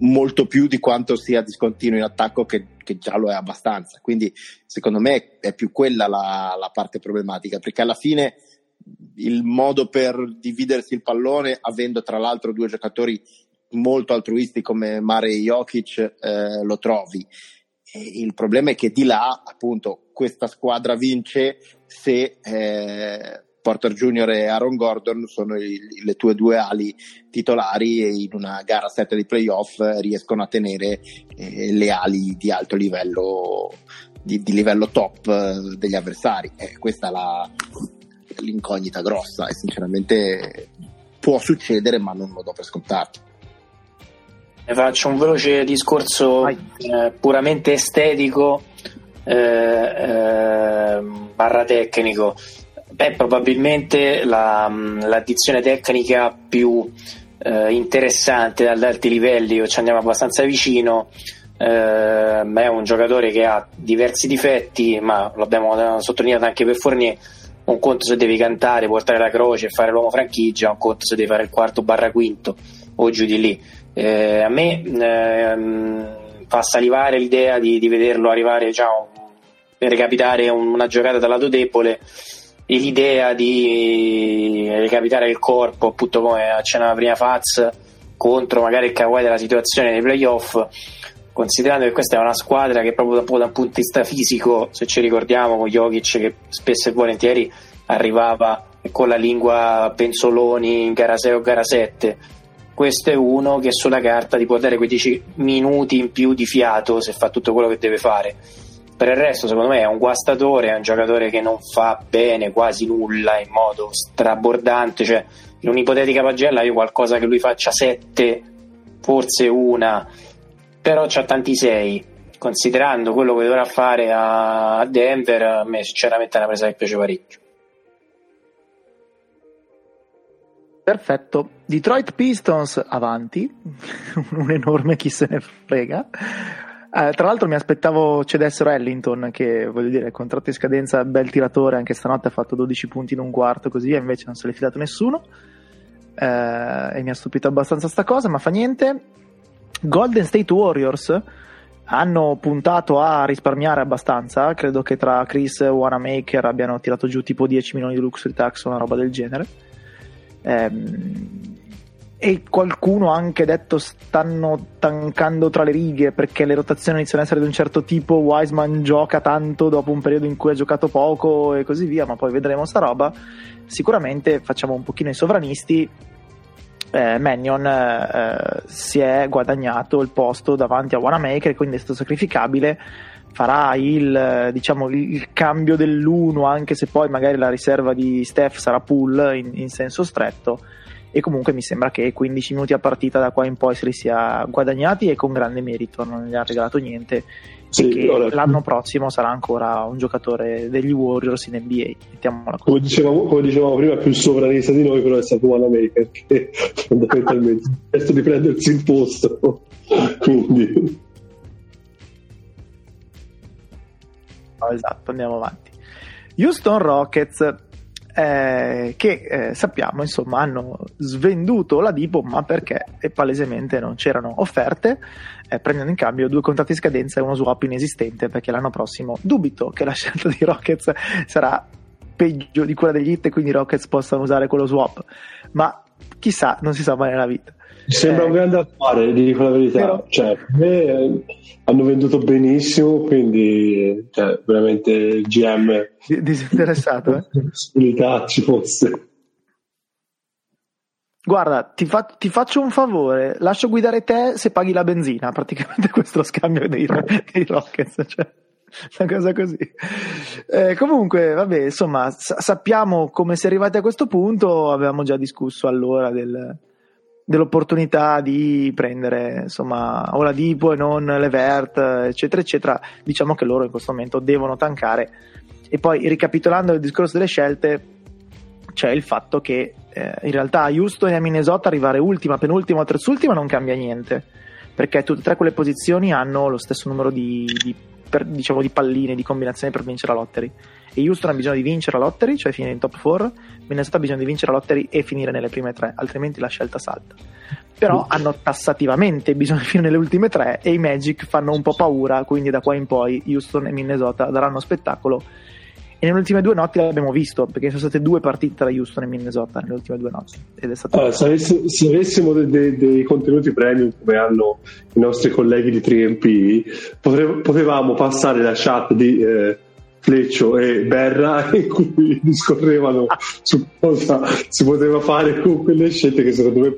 molto più di quanto sia discontinuo in attacco che, che già lo è abbastanza quindi secondo me è più quella la, la parte problematica perché alla fine il modo per dividersi il pallone, avendo tra l'altro due giocatori molto altruisti come Mare e Jokic, eh, lo trovi. E il problema è che di là, appunto, questa squadra vince se eh, Porter Junior e Aaron Gordon sono i, le tue due ali titolari e in una gara 7 di playoff riescono a tenere eh, le ali di alto livello, di, di livello top eh, degli avversari. Eh, questa è la, l'incognita grossa e sinceramente può succedere ma non lo do per scontato. Faccio un veloce discorso eh, puramente estetico eh, eh, barra tecnico. Beh, probabilmente la, l'addizione tecnica più eh, interessante ad alti livelli, ci andiamo abbastanza vicino, eh, è un giocatore che ha diversi difetti, ma l'abbiamo sottolineato anche per Fournier un conto se devi cantare, portare la croce e fare l'uomo franchigia, un conto se devi fare il quarto barra quinto o giù di lì. Eh, a me ehm, fa salivare l'idea di, di vederlo arrivare già un, per recapitare una giocata dal lato debole e l'idea di recapitare il corpo, appunto come accennava prima Faz, contro magari il Kawhi della situazione dei playoff considerando che questa è una squadra che proprio da un punto di vista fisico, se ci ricordiamo con Jokic che spesso e volentieri arrivava con la lingua penzoloni in gara 6 o gara 7, questo è uno che sulla carta ti può dare quei 10 minuti in più di fiato se fa tutto quello che deve fare. Per il resto, secondo me, è un guastatore, è un giocatore che non fa bene quasi nulla in modo strabordante. Cioè, in un'ipotetica pagella, io qualcosa che lui faccia 7, forse una, però c'ha tanti 6 considerando quello che dovrà fare a Denver a me sinceramente è una presa che piace parecchio Perfetto, Detroit Pistons avanti, un enorme chi se ne frega. Eh, tra l'altro mi aspettavo cedessero Ellington, che voglio dire, contratto in scadenza, bel tiratore, anche stanotte ha fatto 12 punti in un quarto, così via, invece non se l'è fidato nessuno. Eh, e mi ha stupito abbastanza sta cosa, ma fa niente. Golden State Warriors hanno puntato a risparmiare abbastanza, credo che tra Chris e Wanamaker abbiano tirato giù tipo 10 milioni di luxury tax o una roba del genere. Ehm, e qualcuno ha anche detto stanno tankando tra le righe perché le rotazioni iniziano ad essere di un certo tipo, Wiseman gioca tanto dopo un periodo in cui ha giocato poco e così via, ma poi vedremo sta roba. Sicuramente facciamo un pochino i sovranisti eh, Mannion eh, si è guadagnato il posto davanti a Wanamaker, quindi è stato sacrificabile farà il, diciamo, il, cambio dell'uno, anche se poi magari la riserva di Steph sarà pull in, in, senso stretto. E comunque mi sembra che 15 minuti a partita da qua in poi se li sia guadagnati e con grande merito, non gli ha regalato niente. Sì, che ora... l'anno prossimo sarà ancora un giocatore degli Warriors in NBA. Mettiamola come, dicevamo, come dicevamo prima, più sovranista di noi, però è stato Wanamaker che fondamentalmente ha chiesto di prendersi il posto. Quindi esatto, andiamo avanti. Houston Rockets, eh, che eh, sappiamo insomma hanno svenduto la Dipo, ma perché e palesemente non c'erano offerte, eh, prendendo in cambio due contratti scadenza e uno swap inesistente, perché l'anno prossimo dubito che la scelta di Rockets sarà peggio di quella degli Hit e quindi i Rockets possano usare quello swap, ma chissà, non si sa mai nella vita. Sembra eh, un grande affare, ti dico la verità. Però... Cioè, me, eh, hanno venduto benissimo, quindi cioè, veramente il GM disinteressato. Eh? possibilità ci fosse. Guarda, ti, fa, ti, faccio un favore, lascio guidare te se paghi la benzina, praticamente questo scambio dei, dei Rockets, cioè una cosa così. Eh, comunque, vabbè, insomma, sa- sappiamo come si è arrivati a questo punto, avevamo già discusso allora del, dell'opportunità di prendere insomma o la Dipo e non l'Evert eccetera eccetera diciamo che loro in questo momento devono tankare. E poi ricapitolando il discorso delle scelte c'è il fatto che eh, in realtà a Houston e a Minnesota arrivare ultima, penultima o terzultima non cambia niente perché tutte e tre quelle posizioni hanno lo stesso numero di, di, per, diciamo, di palline, di combinazioni per vincere la lottery e Houston ha bisogno di vincere la lottery, cioè finire in top 4, Minnesota ha bisogno di vincere la lottery e finire nelle prime tre, altrimenti la scelta salta. Però hanno tassativamente bisogno di finire nelle ultime tre e i Magic fanno un po' paura, quindi da qua in poi Houston e Minnesota daranno spettacolo. E nelle ultime due notti l'abbiamo visto, perché sono state due partite tra Houston e Minnesota nelle ultime due notti. Ed è stato allora, se, avessimo, se, avessimo dei, dei, dei, contenuti premium come hanno i nostri colleghi di 3MP, potevamo passare la chat di eh, Fleccio e Berra in cui discorrevano su cosa si poteva fare con quelle scelte che secondo me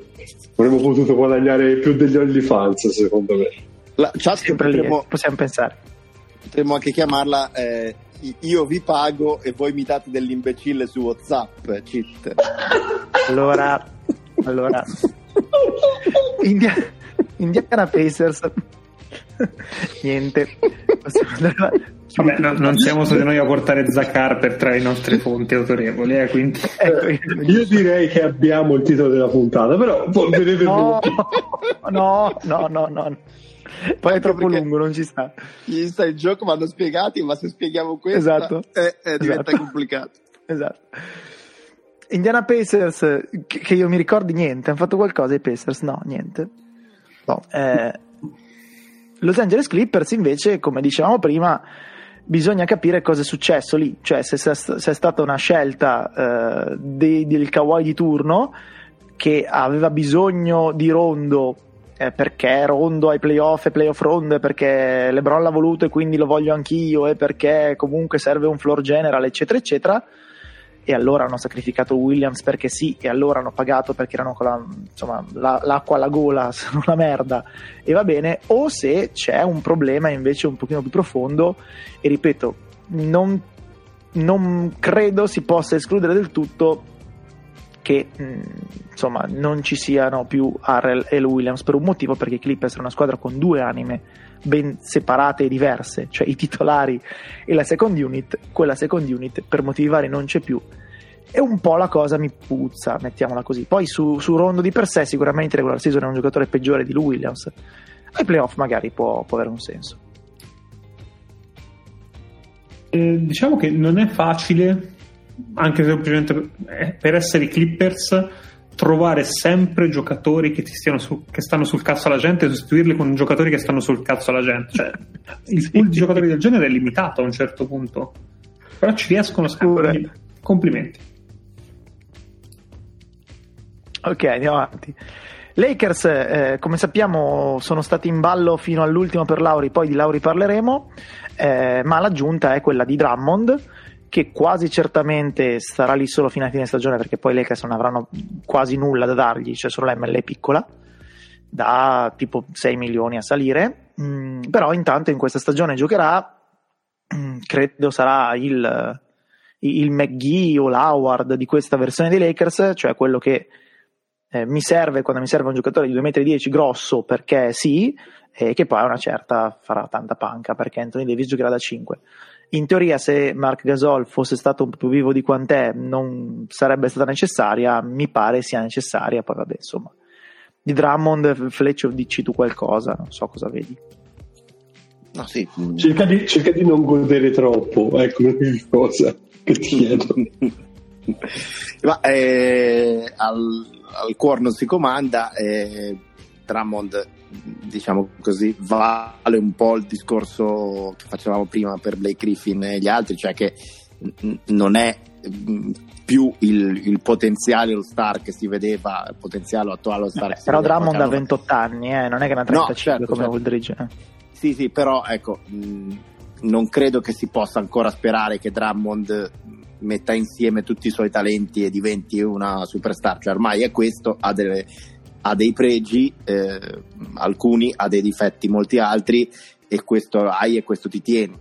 avremmo potuto guadagnare più degli OnlyFans secondo me la chat potremmo, possiamo pensare potremmo anche chiamarla eh, io vi pago e voi mi date dell'imbecille su Whatsapp cheat. Allora allora. India, Indiana Pacers. Niente. Vabbè, no, non siamo stati noi a portare Zakar per tra le nostre fonti autorevoli, eh, quindi... eh, io direi che abbiamo il titolo della puntata, però vedete no, no, no, no, no. Poi è troppo lungo, non ci sta. Gli sta il gioco vanno spiegati, ma se spieghiamo questo esatto. eh, eh, diventa esatto. complicato. Esatto. Indiana Pacers, che, che, io mi ricordi niente, hanno fatto qualcosa i Pacers? No, niente. No. Eh, Los Angeles Clippers invece, come dicevamo prima, bisogna capire cosa è successo lì, cioè se, se, se è stata una scelta eh, de, del Kawhi di turno che aveva bisogno di Rondo eh, perché Rondo ai playoff e playoff Rondo perché LeBron l'ha voluto e quindi lo voglio anch'io e perché comunque serve un floor general eccetera eccetera. E allora hanno sacrificato Williams perché sì, e allora hanno pagato perché erano con la, insomma, la, l'acqua alla gola, sono una merda, e va bene, o se c'è un problema invece un pochino più profondo, e ripeto, non, non credo si possa escludere del tutto che mh, insomma non ci siano più Harrell e Williams per un motivo perché i Clippers sono una squadra con due anime ben separate e diverse, cioè i titolari e la second unit, quella second unit per motivi vari non c'è più. E un po' la cosa mi puzza, mettiamola così. Poi su, su Rondo di per sé sicuramente regular season è un giocatore peggiore di Williams. Ai playoff magari può, può avere un senso. Eh, diciamo che non è facile, anche semplicemente per essere i Clippers, trovare sempre giocatori che, su, che, stanno sul cazzo alla gente e sostituirli con giocatori che stanno sul cazzo alla gente. Cioè, il pool di giocatori del genere è limitato a un certo punto. Però ci riescono sempre. Complimenti. Ok, andiamo avanti. Lakers, eh, come sappiamo, sono stati in ballo fino all'ultimo per Lauri, poi di Lauri parleremo, eh, ma l'aggiunta è quella di Drummond che quasi certamente starà lì solo fino a fine stagione perché poi le Lakers non avranno quasi nulla da dargli, cioè solo la ML piccola da tipo 6 milioni a salire mm, però intanto in questa stagione giocherà credo sarà il, il McGee o l'Howard di questa versione dei Lakers, cioè quello che eh, mi serve quando mi serve un giocatore di 2,10 m grosso perché sì, e che poi a una certa farà tanta panca perché Anthony Davis giocherà da 5. In teoria, se Mark Gasol fosse stato un po' più vivo di quant'è, non sarebbe stata necessaria. Mi pare sia necessaria. Poi, vabbè, insomma, di Drummond, Fleccio, dici tu qualcosa, non so cosa vedi. No, sì. cerca, di, cerca di non godere troppo, ecco l'unica cosa che ti chiedo. Ma eh, al, al cuore non si comanda, eh, Drummond diciamo così, vale un po' il discorso che facevamo prima per Blake Griffin e gli altri, cioè che non è più il, il potenziale All Star che si vedeva, il potenziale attuale All Star. Beh, però Drummond ha 28 anni, eh, non è che ne ha 35 no, certo, come certo. Aldridge. Eh. Sì, sì, però ecco, mh, non credo che si possa ancora sperare che Drummond metta insieme tutti i suoi talenti e diventi una superstar, cioè ormai è questo, ha delle ha dei pregi, eh, alcuni ha dei difetti, molti altri, e questo hai e questo ti tieni.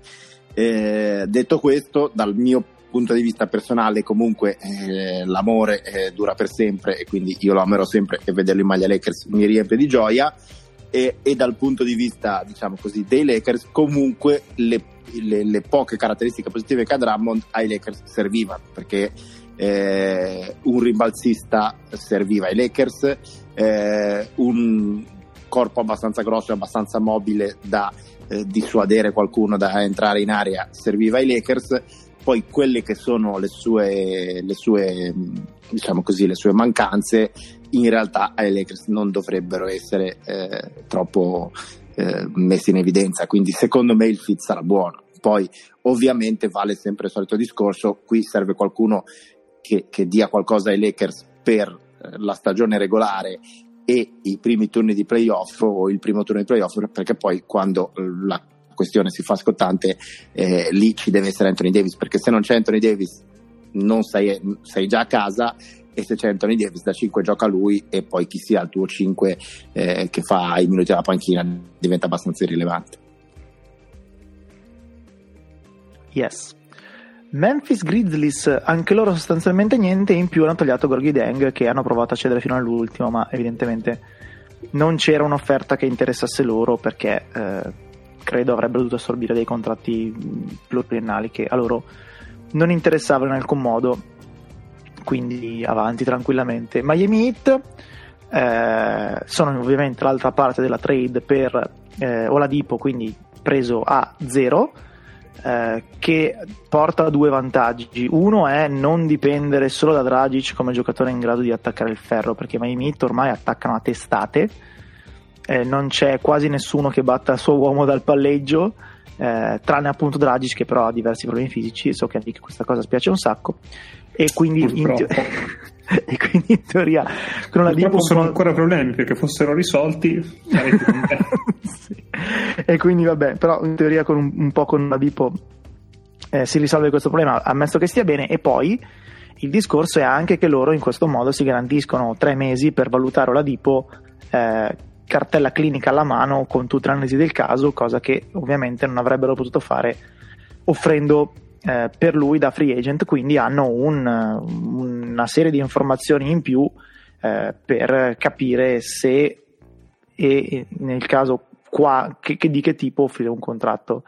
Eh, detto questo, dal mio punto di vista personale, comunque eh, l'amore eh, dura per sempre e quindi io lo amerò sempre e vederlo in maglia Lakers mi riempie di gioia. E, e dal punto di vista, diciamo così, dei Lakers, comunque le, le, le poche caratteristiche positive che ha Drummond ai Lakers servivano perché eh, un rimbalzista serviva ai Lakers, eh, un corpo abbastanza grosso e abbastanza mobile da eh, dissuadere qualcuno da entrare in area serviva ai Lakers. Poi quelle che sono le sue, le sue, diciamo così, le sue mancanze in realtà ai Lakers non dovrebbero essere eh, troppo eh, messi in evidenza. Quindi secondo me il fit sarà buono. Poi ovviamente vale sempre il solito discorso qui serve qualcuno che, che dia qualcosa ai Lakers per eh, la stagione regolare e i primi turni di playoff o il primo turno di playoff perché poi quando eh, la questione si fa scottante eh, lì ci deve essere Anthony Davis perché se non c'è Anthony Davis non sei, sei già a casa e se c'è Anthony Davis da 5 gioca lui e poi chi sia il tuo 5 eh, che fa i minuti alla panchina diventa abbastanza irrilevante. Yes Memphis Grizzlies, anche loro sostanzialmente niente, in più hanno tagliato Gorghi Deng che hanno provato a cedere fino all'ultimo, ma evidentemente non c'era un'offerta che interessasse loro perché eh, credo avrebbero dovuto assorbire dei contratti pluriennali che a loro non interessavano in alcun modo, quindi avanti tranquillamente. Miami Heat eh, sono ovviamente l'altra parte della trade per eh, Oladipo, quindi preso a zero eh, che porta due vantaggi. Uno è non dipendere solo da Dragic come giocatore in grado di attaccare il ferro, perché Miami Heat ormai attaccano a testate, eh, non c'è quasi nessuno che batta il suo uomo dal palleggio, eh, tranne appunto Dragic che però ha diversi problemi fisici, so che a Nick questa cosa spiace un sacco, e quindi in, e quindi in teoria con la Purtroppo sono ancora problemi perché fossero risolti sì. e quindi vabbè però in teoria con un, un po' con la Dipo eh, si risolve questo problema ammesso che stia bene e poi il discorso è anche che loro in questo modo si garantiscono tre mesi per valutare la Dipo eh, cartella clinica alla mano con tutte le analisi del caso cosa che ovviamente non avrebbero potuto fare offrendo eh, per lui da free agent, quindi hanno un, una serie di informazioni in più eh, per capire se e nel caso qua che, che, di che tipo offrire un contratto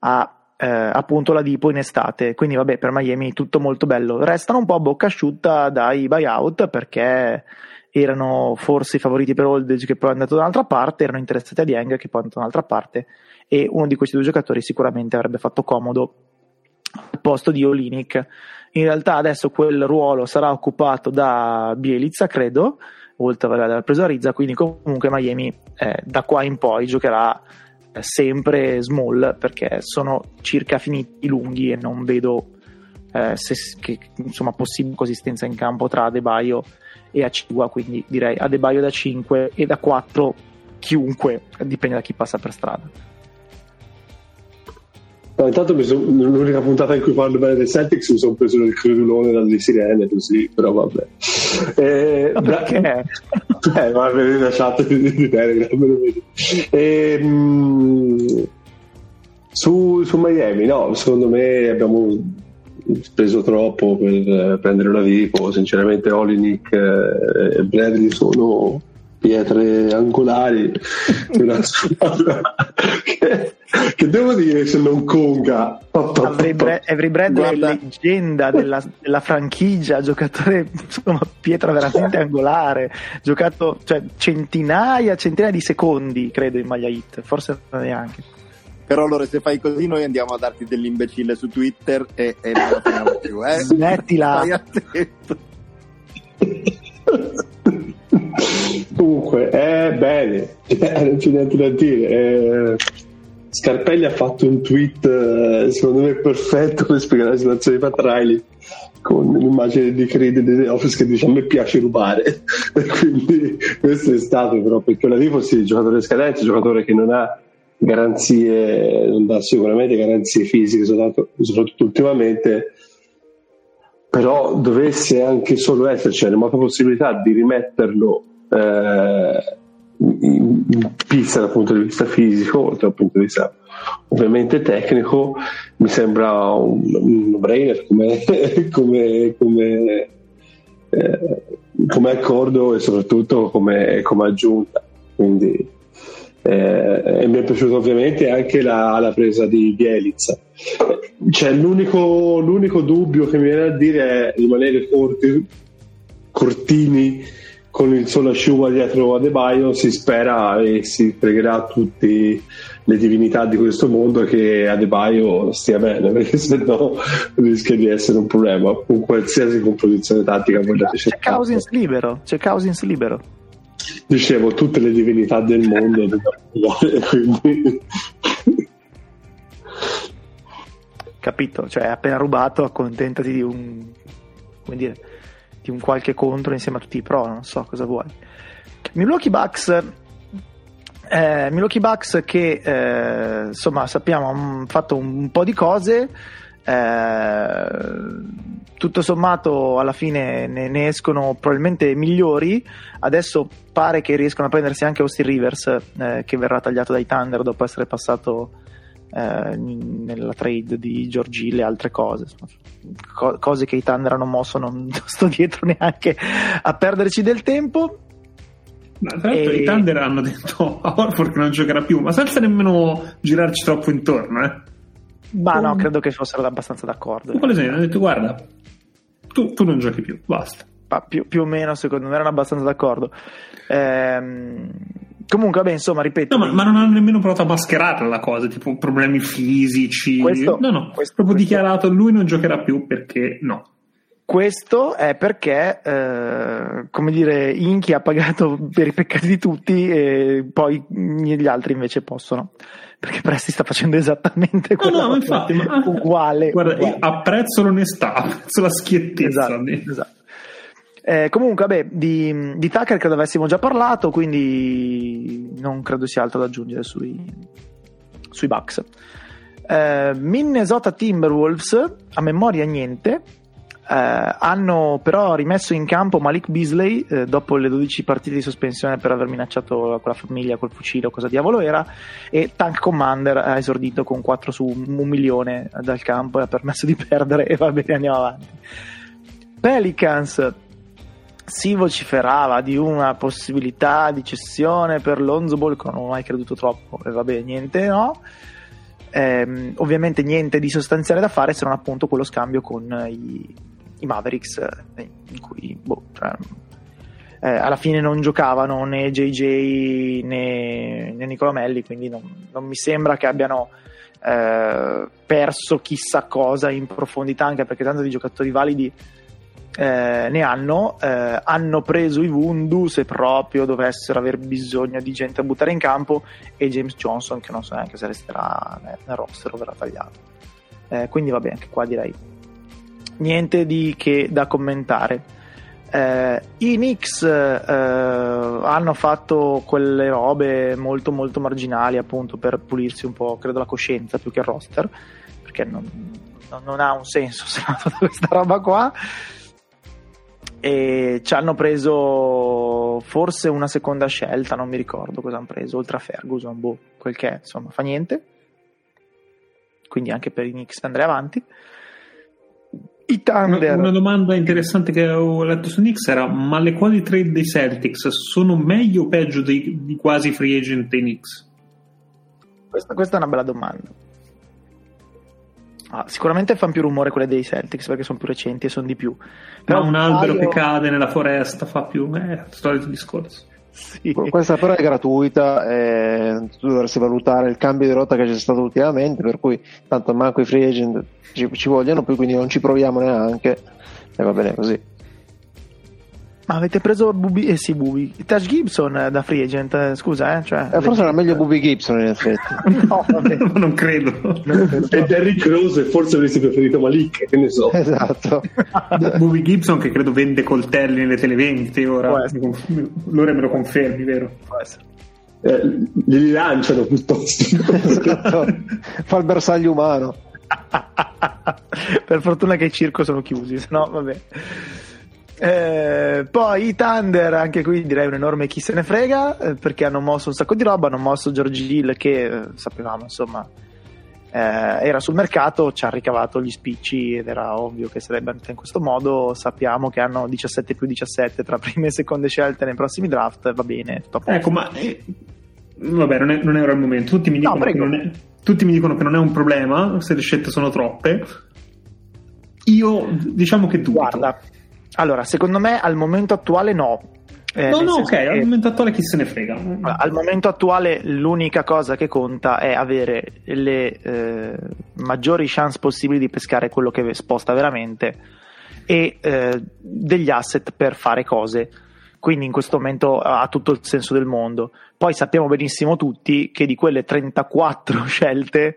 a eh, appunto la Dipo in estate. Quindi vabbè, per Miami tutto molto bello. Restano un po' a bocca asciutta dai buyout perché erano forse i favoriti per Oldage che poi è andato da un'altra parte, erano interessati a Dieng che poi è andato da un'altra parte e uno di questi due giocatori sicuramente avrebbe fatto comodo al posto di Olinic. In realtà adesso quel ruolo sarà occupato da Bielizza, credo, oltre ad aver preso Rizza, quindi comunque Miami eh, da qua in poi giocherà eh, sempre small perché sono circa finiti lunghi e non vedo eh, se, che, insomma, possibile consistenza in campo tra Adebaio e Acigua, quindi direi Adebaio da 5 e da 4 chiunque, dipende da chi passa per strada. No, intanto sono, l'unica puntata in cui parlo bene dei Celtics mi sono preso il credulone dalle sirene così, però vabbè. Eh, perché? Da, eh, ma la chat di, di Telegram. E, mh, Su, su Miami, no, secondo me abbiamo speso troppo per prendere una Vipo. Sinceramente, Olinik e Bradley sono pietre angolari di una squadra che, che, devo dire se non conga. Avery, Bre- Avery Bradley è leggenda della, della, franchigia giocatore insomma pietra veramente angolare giocato cioè, centinaia centinaia di secondi credo in maglia hit forse neanche. Però allora se fai così noi andiamo a darti dell'imbecille su Twitter e, e non la finiamo più eh? smettila. Stai attento Comunque, è bene, eh, non c'è niente da dire. Eh, Scarpelli ha fatto un tweet, eh, secondo me, perfetto per spiegare la situazione di Pat Riley con l'immagine di Creed di The Office che dice a me piace rubare quindi questo è stato però perché la Vivo sì, giocatore scadente, giocatore che non ha garanzie non dà sicuramente garanzie fisiche soprattutto, soprattutto ultimamente però dovesse anche solo esserci la remota possibilità di rimetterlo eh, pista dal punto di vista fisico, oltre dal punto di vista ovviamente tecnico, mi sembra un, un brainer come, come, come, eh, come, accordo e soprattutto come, aggiunta. Quindi, eh, e mi è piaciuta ovviamente anche la, la presa di Bielizza. Cioè, l'unico, l'unico, dubbio che mi viene a dire è rimanere corti, cortini con il solo asciugo dietro Adebayo si spera e si pregherà a tutte le divinità di questo mondo che Adebayo stia bene perché sennò rischia di essere un problema con qualsiasi composizione tattica vogliate c'è Cousins libero c'è Cousins libero. Dicevo tutte le divinità del mondo quindi capito cioè appena rubato accontentati di un come dire di un qualche contro insieme a tutti i pro, non so cosa vuoi. Milwaukee Bucks, eh, Milwaukee Bucks che eh, insomma sappiamo hanno fatto un, po' di cose, eh, tutto sommato alla fine ne, ne, escono probabilmente migliori, adesso pare che riescono a prendersi anche Austin Rivers eh, che verrà tagliato dai Thunder dopo essere passato eh, nella trade di Giorgile e altre cose. Co- cose che i Thunder hanno mosso non sto dietro neanche a perderci del tempo. Ma tra l'altro e... i Thunder hanno detto a Orford che non giocherà più ma senza nemmeno girarci troppo intorno eh. ma no credo che fossero abbastanza d'accordo. Quale hanno detto guarda tu, tu non giochi più basta. Più, più, o meno secondo me erano abbastanza d'accordo. Ehm, Comunque, vabbè, insomma, ripeto. No, ma, ma, non hanno nemmeno provato a mascherare la cosa, tipo problemi fisici. Questo, no, no, questo, proprio questo. dichiarato lui non giocherà più perché no. Questo è perché, eh, come dire, Inchi ha pagato per i peccati di tutti e poi gli altri invece possono. Perché Presti sta facendo esattamente quello no, no, infatti, ma, uguale. Guarda, uguale. apprezzo l'onestà, apprezzo la schiettezza. Esatto, esatto. Eh, comunque, vabbè, di, di, Tucker credo avessimo già parlato, quindi non credo sia altro da aggiungere sui, sui Bucks. Eh, Minnesota Timberwolves, a memoria niente, eh, hanno però rimesso in campo Malik Beasley eh, dopo le 12 partite di sospensione per aver minacciato quella famiglia col fucile o cosa diavolo era e Tank Commander ha esordito con 4 su un milione dal campo e ha permesso di perdere e va bene andiamo avanti Pelicans si vociferava di una possibilità di cessione per Lonzo Ball, che non ho mai creduto troppo, e vabbè, niente, no. Ehm, ovviamente niente di sostanziale da fare se non appunto quello scambio con i, i Mavericks, eh, in cui boh, cioè, eh, alla fine non giocavano né JJ né, né Nicola Melli, quindi non, non, mi sembra che abbiano eh, perso chissà cosa in profondità, anche perché tanto di giocatori validi eh, ne hanno, eh, hanno preso i Wundu se proprio dovessero aver bisogno di gente da buttare in campo e James Johnson che non so neanche se resterà nel, nel roster o verrà tagliato. Eh, quindi va bene, anche qua direi niente di che da commentare. Eh, I Knicks eh, hanno fatto quelle robe molto molto marginali appunto per pulirsi un po' credo la coscienza più che il roster perché non, non ha un senso se no tutta questa roba qua e ci hanno preso forse una seconda scelta, non mi ricordo cosa hanno preso, oltre a Ferguson, boh, quel che è, insomma, fa niente. quindi anche per i Knicks andrei avanti. I Una, Thunder, una domanda interessante che avevo letto su Knicks era: ma le quali trade dei Celtics sono meglio o peggio dei, di quasi free agent dei Knicks? questa, questa è una bella domanda. Ah, sicuramente fanno più rumore quelle dei Celtics perché sono più recenti e sono di più. Però un albero paio- che cade nella foresta fa più. Eh, solito discorso. Sì. Questa però è gratuita e tu dovresti valutare il cambio di rotta che c'è stato ultimamente, per cui tanto manco i free agent ci, ci vogliono più, quindi non ci proviamo neanche e va bene così. Ma avete preso Bubi, eh sì, Bubi. Taj Gibson eh, da free agent, eh, scusa, eh? Cioè, Eh, forse era meglio Bobby Gibson in effetti. No, vabbè. Ma non credo. E Derrick Rose forse avresti preferito Malik, che ne so. esatto. Bobby Gibson che credo vende coltelli nelle televendite ora. Loro me lo confermi, vero? Può essere. Eh, li lanciano piuttosto. esatto. Fa il bersaglio umano. per fortuna che i circo sono chiusi, se no vabbè. Eh, poi i Thunder, anche qui direi un enorme chi se ne frega, eh, perché hanno mosso un sacco di roba, hanno mosso George Hill che eh, sapevamo insomma eh, era sul mercato, ci ha ricavato gli spicci ed era ovvio che sarebbe andata in questo modo, sappiamo che hanno 17 più 17 tra prime e seconde scelte nei prossimi draft, va bene. Ecco, ma eh, vabbè, non è, non è ora il momento. Tutti mi, No, dicono che prego. non è, tutti mi dicono che non è un problema se le scelte sono troppe. Io diciamo che dubito. Guarda, allora secondo me al momento attuale no. Eh, no, no, ok, che- al momento attuale chi se ne frega. Al momento attuale l'unica cosa che conta è avere le eh, maggiori chance possibili di pescare quello che sposta veramente e eh, degli asset per fare cose. Quindi in questo momento ha tutto il senso del mondo. Poi sappiamo benissimo tutti che di quelle 34 scelte,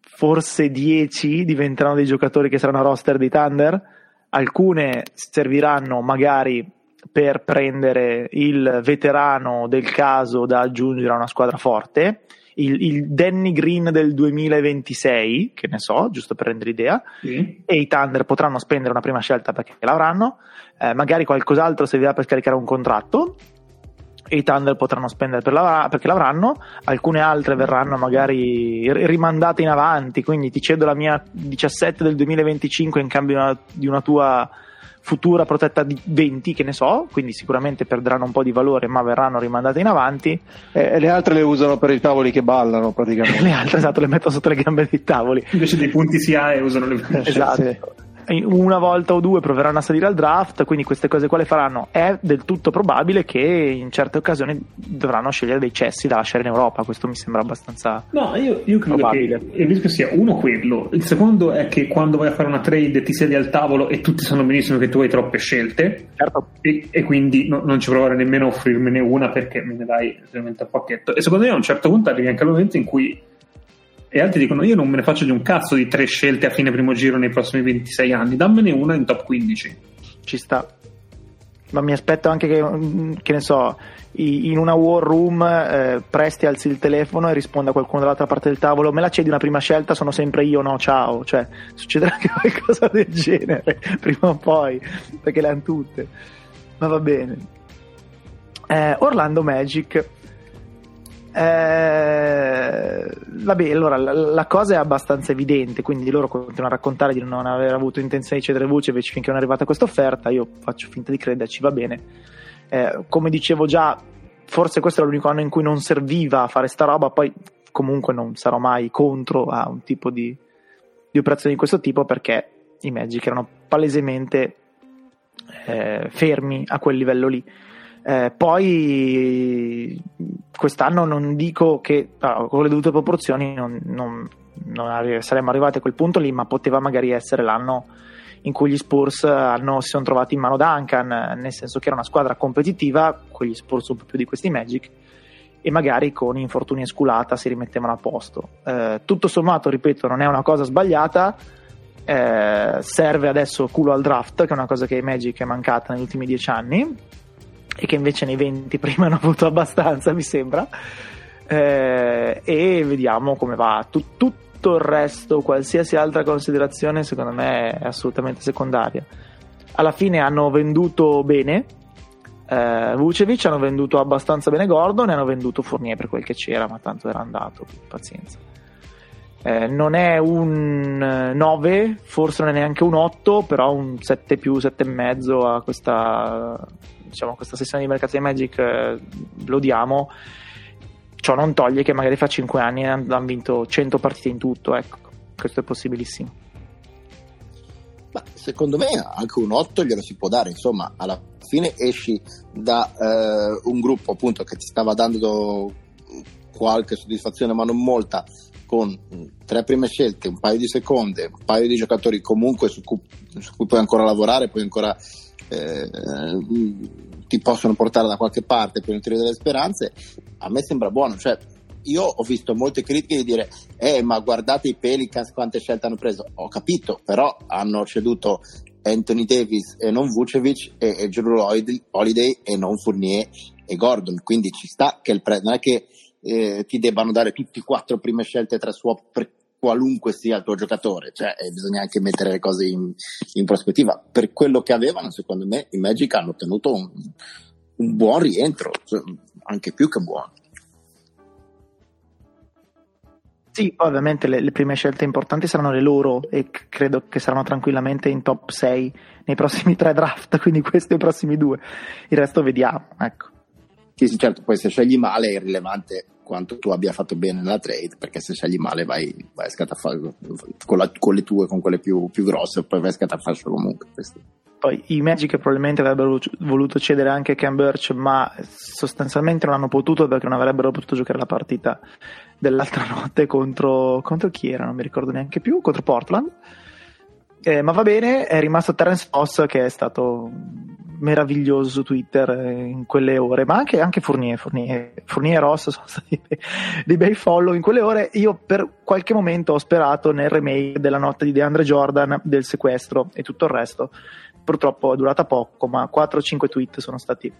forse 10 diventeranno dei giocatori che saranno roster dei Thunder. Alcune serviranno magari per prendere il veterano del caso da aggiungere a una squadra forte, il, il Danny Green del 2026, che ne so, giusto per rendere idea, Sì. e i Thunder potranno spendere una prima scelta perché l'avranno, eh, magari qualcos'altro servirà per scaricare un contratto, e i Thunder potranno spendere per la- perché l'avranno, alcune altre verranno magari ri- rimandate in avanti, quindi ti cedo la mia 17 del 2025 in cambio di una, di una tua futura protetta di 20, che ne so, quindi sicuramente perderanno un po' di valore, ma verranno rimandate in avanti. E, e le altre le usano per i tavoli che ballano praticamente. Le altre, esatto, le mettono sotto le gambe dei tavoli. Invece dei punti si ha e usano le Esatto. Sì. Una volta o due proveranno a salire al draft, quindi queste cose qua le faranno. È del tutto probabile che in certe occasioni dovranno scegliere dei cessi da lasciare in Europa. Questo mi sembra abbastanza. No, io, io credo Probabile. che il rischio sia uno quello. Il secondo è che quando vai a fare una trade ti siedi al tavolo e tutti sanno benissimo che tu hai troppe scelte Certo, e, e quindi no- non ci provare nemmeno a offrirmene una perché me ne dai veramente a pacchetto. E secondo me a un certo punto arrivi anche al momento in cui e altri dicono io non me ne faccio di un cazzo di tre scelte a fine primo giro nei prossimi 26 anni, dammene una in top 15. ci sta. Ma mi aspetto anche che, mm, che ne so, in una war room eh, Presti alzi il telefono e risponda a qualcuno dall'altra parte del tavolo: Me la cedi una prima scelta? Sono sempre io, no? Ciao. Cioè, succederà anche qualcosa del genere prima o poi, perché le hanno tutte. Ma va bene. Eh, Orlando Magic. Eh, vabbè, allora la, la cosa è abbastanza evidente, quindi loro continuano a raccontare di non aver avuto intenzione di cedere voce invece finché non è arrivata questa offerta. Io faccio finta di crederci, va bene. Eh, come dicevo già, forse questo era l'unico anno in cui non serviva a fare sta roba, poi comunque non sarò mai contro a un tipo di, di operazioni di questo tipo perché i Magic erano palesemente eh, fermi a quel livello lì. Eh, poi quest'anno non dico che ah, con le dovute proporzioni non, non- non saremmo arrivati a quel punto lì, ma poteva magari essere l'anno in cui gli Spurs hanno- si sono trovati in mano Duncan, eh, nel senso che era una squadra competitiva, quegli Spurs un po' più di questi Magic, e magari con infortuni e sculata si rimettevano a posto. Eh, tutto sommato, ripeto, non è una cosa sbagliata. eh, serve adesso culo al draft, che è una cosa che ai Magic è mancata negli ultimi dieci anni e che invece nei 20 prima hanno avuto abbastanza, mi sembra. Eh, e vediamo come va. Tu- tutto il resto, qualsiasi altra considerazione, secondo me è assolutamente secondaria. Alla fine hanno venduto bene. Eh, Vucevic hanno venduto abbastanza bene Gordon e hanno venduto Fournier per quel che c'era, ma tanto era andato, pazienza. Eh, non è un 9, forse non è neanche un 8, però un 7 più, 7,5 a questa, diciamo, questa sessione di mercato di Magic eh, lo diamo. Ciò non toglie che magari fra 5 anni hanno vinto 100 partite in tutto, ecco, questo è possibilissimo. Ma secondo me anche un 8 glielo si può dare, insomma, alla fine esci da eh, un gruppo appunto che ti stava dando qualche soddisfazione, ma non molta, con tre prime scelte, un paio di seconde, un paio di giocatori comunque su cui, su cui puoi ancora lavorare, puoi ancora eh, ti possono portare da qualche parte per nutrire delle speranze, a me sembra buono. Cioè, io ho visto molte critiche di dire, eh, ma guardate i Pelicans quante scelte hanno preso. Ho capito, però hanno ceduto Anthony Davis e non Vucevic e, e Drew Holiday e non Fournier e Gordon. Quindi ci sta che il prezzo, non è che eh, ti debbano dare tutti e quattro prime scelte tra swap per qualunque sia il tuo giocatore, cioè eh, bisogna anche mettere le cose in, in, prospettiva. Per quello che avevano, secondo me, i Magic hanno ottenuto un, un buon rientro, cioè, anche più che buono. Sì, ovviamente le, le, prime scelte importanti saranno le loro e credo che saranno tranquillamente in top 6 nei prossimi tre draft, quindi questi e i prossimi due. Il resto vediamo, ecco. Sì, sì, certo, poi se scegli male è irrilevante quanto tu abbia fatto bene nella trade, perché se scegli male vai, vai a scatafascio con, con le tue, con quelle più, più grosse, poi vai a scatafascio comunque. Questo. Poi i Magic probabilmente avrebbero voluto cedere anche Cam Birch, ma sostanzialmente non hanno potuto perché non avrebbero potuto giocare la partita dell'altra notte contro, contro chi era, non mi ricordo neanche più, contro Portland. Eh, ma va bene, è rimasto Terence Foss che è stato meraviglioso su Twitter eh, in quelle ore, ma anche, anche Fournier, Fournier, Fournier e Ross sono stati dei, bei follow in quelle ore. Io per qualche momento ho sperato nel remake della notte di DeAndre Jordan, del sequestro e tutto il resto. Purtroppo è durata poco, ma 4-5 tweet sono stati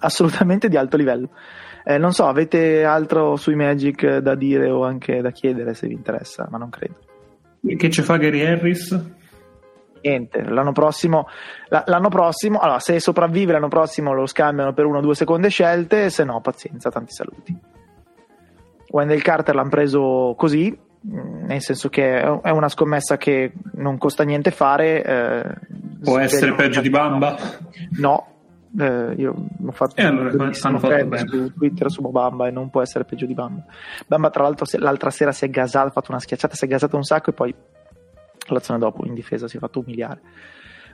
assolutamente di alto livello. Eh, non so, avete altro sui Magic da dire o anche da chiedere se vi interessa, ma non credo. Che ci fa Gary Harris? Niente, l'anno prossimo, l'anno prossimo, allora se sopravvive l'anno prossimo lo scambiano per una o due seconde scelte, se no pazienza, tanti saluti. Wendell Carter l'hanno preso così, mm, nel senso che è una scommessa che non costa niente fare. Eh, Può essere peggio di Bamba? No, eh, io ho fatto, e allora, hanno fatto su Twitter su Bamba e non può essere peggio di Bamba. Bamba, tra l'altro, l'altra sera si è gasato, ha fatto una schiacciata, si è gasato un sacco e poi l'azione dopo in difesa si è fatto umiliare.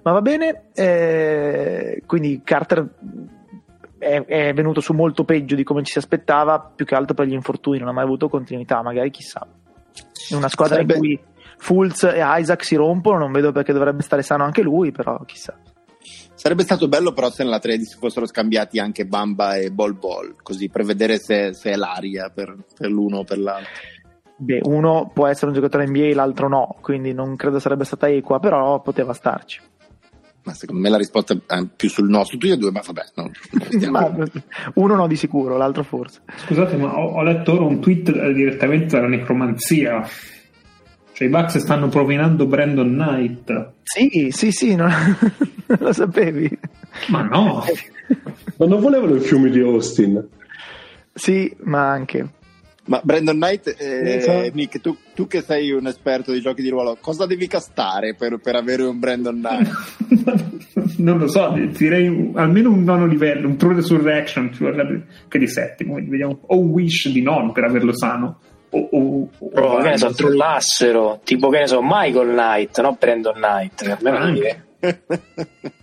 Ma va bene, eh, quindi Carter è, è, venuto su molto peggio di come ci si aspettava, più che altro per gli infortuni, non ha mai avuto continuità, magari chissà. In una squadra Sarebbe... in cui Fulz e Isaac si rompono, non vedo perché dovrebbe stare sano anche lui, però chissà. Sarebbe stato bello però se nella trade si fossero scambiati anche Bamba e Bol Bol, così per vedere se, se è l'aria per, per, l'uno o per l'altro. Beh, uno può essere un giocatore NBA, l'altro no, quindi non credo sarebbe stata equa, però poteva starci. Ma secondo me la risposta è più sul nostro, tu e due, ma vabbè, no, ma, uno no di sicuro, l'altro forse. Scusate, ma ho, ho letto ora un tweet eh, direttamente dalla necromanzia cioè i Bucks stanno provinando Brandon Knight. Sì, sì, sì, non, lo sapevi. Ma no. ma non volevano i fiumi di Austin. Sì, ma anche. Ma Brandon Knight, eh, Nick, tu, tu, che sei un esperto di giochi di ruolo, cosa devi castare per, per avere un Brandon Knight? non lo so, direi almeno un nono livello, un True Resurrection, che di settimo, vediamo, o un Wish di nono per averlo sano o, o, o che ne so, trollassero tipo che ne so Michael Knight no Brandon Knight per me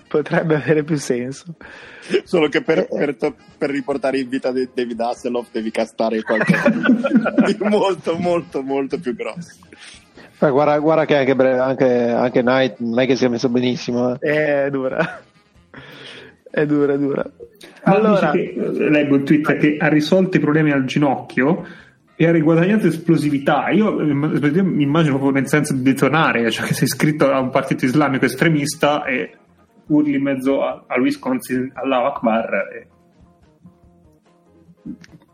potrebbe avere più senso solo che per, per, per riportare in vita David Hasselhoff devi castare qualcosa di molto molto molto più grosso eh, guarda, guarda, che anche, anche, anche Knight non è che sia messo benissimo eh. è dura è dura, è dura allora, che, leggo il tweet che ha risolto i problemi al ginocchio e ha riguadagnato esplosività. Io mi immagino proprio nel senso di detonare, cioè che sei iscritto a un partito islamico estremista e urli in mezzo a, a Wisconsin Allah Akbar. E...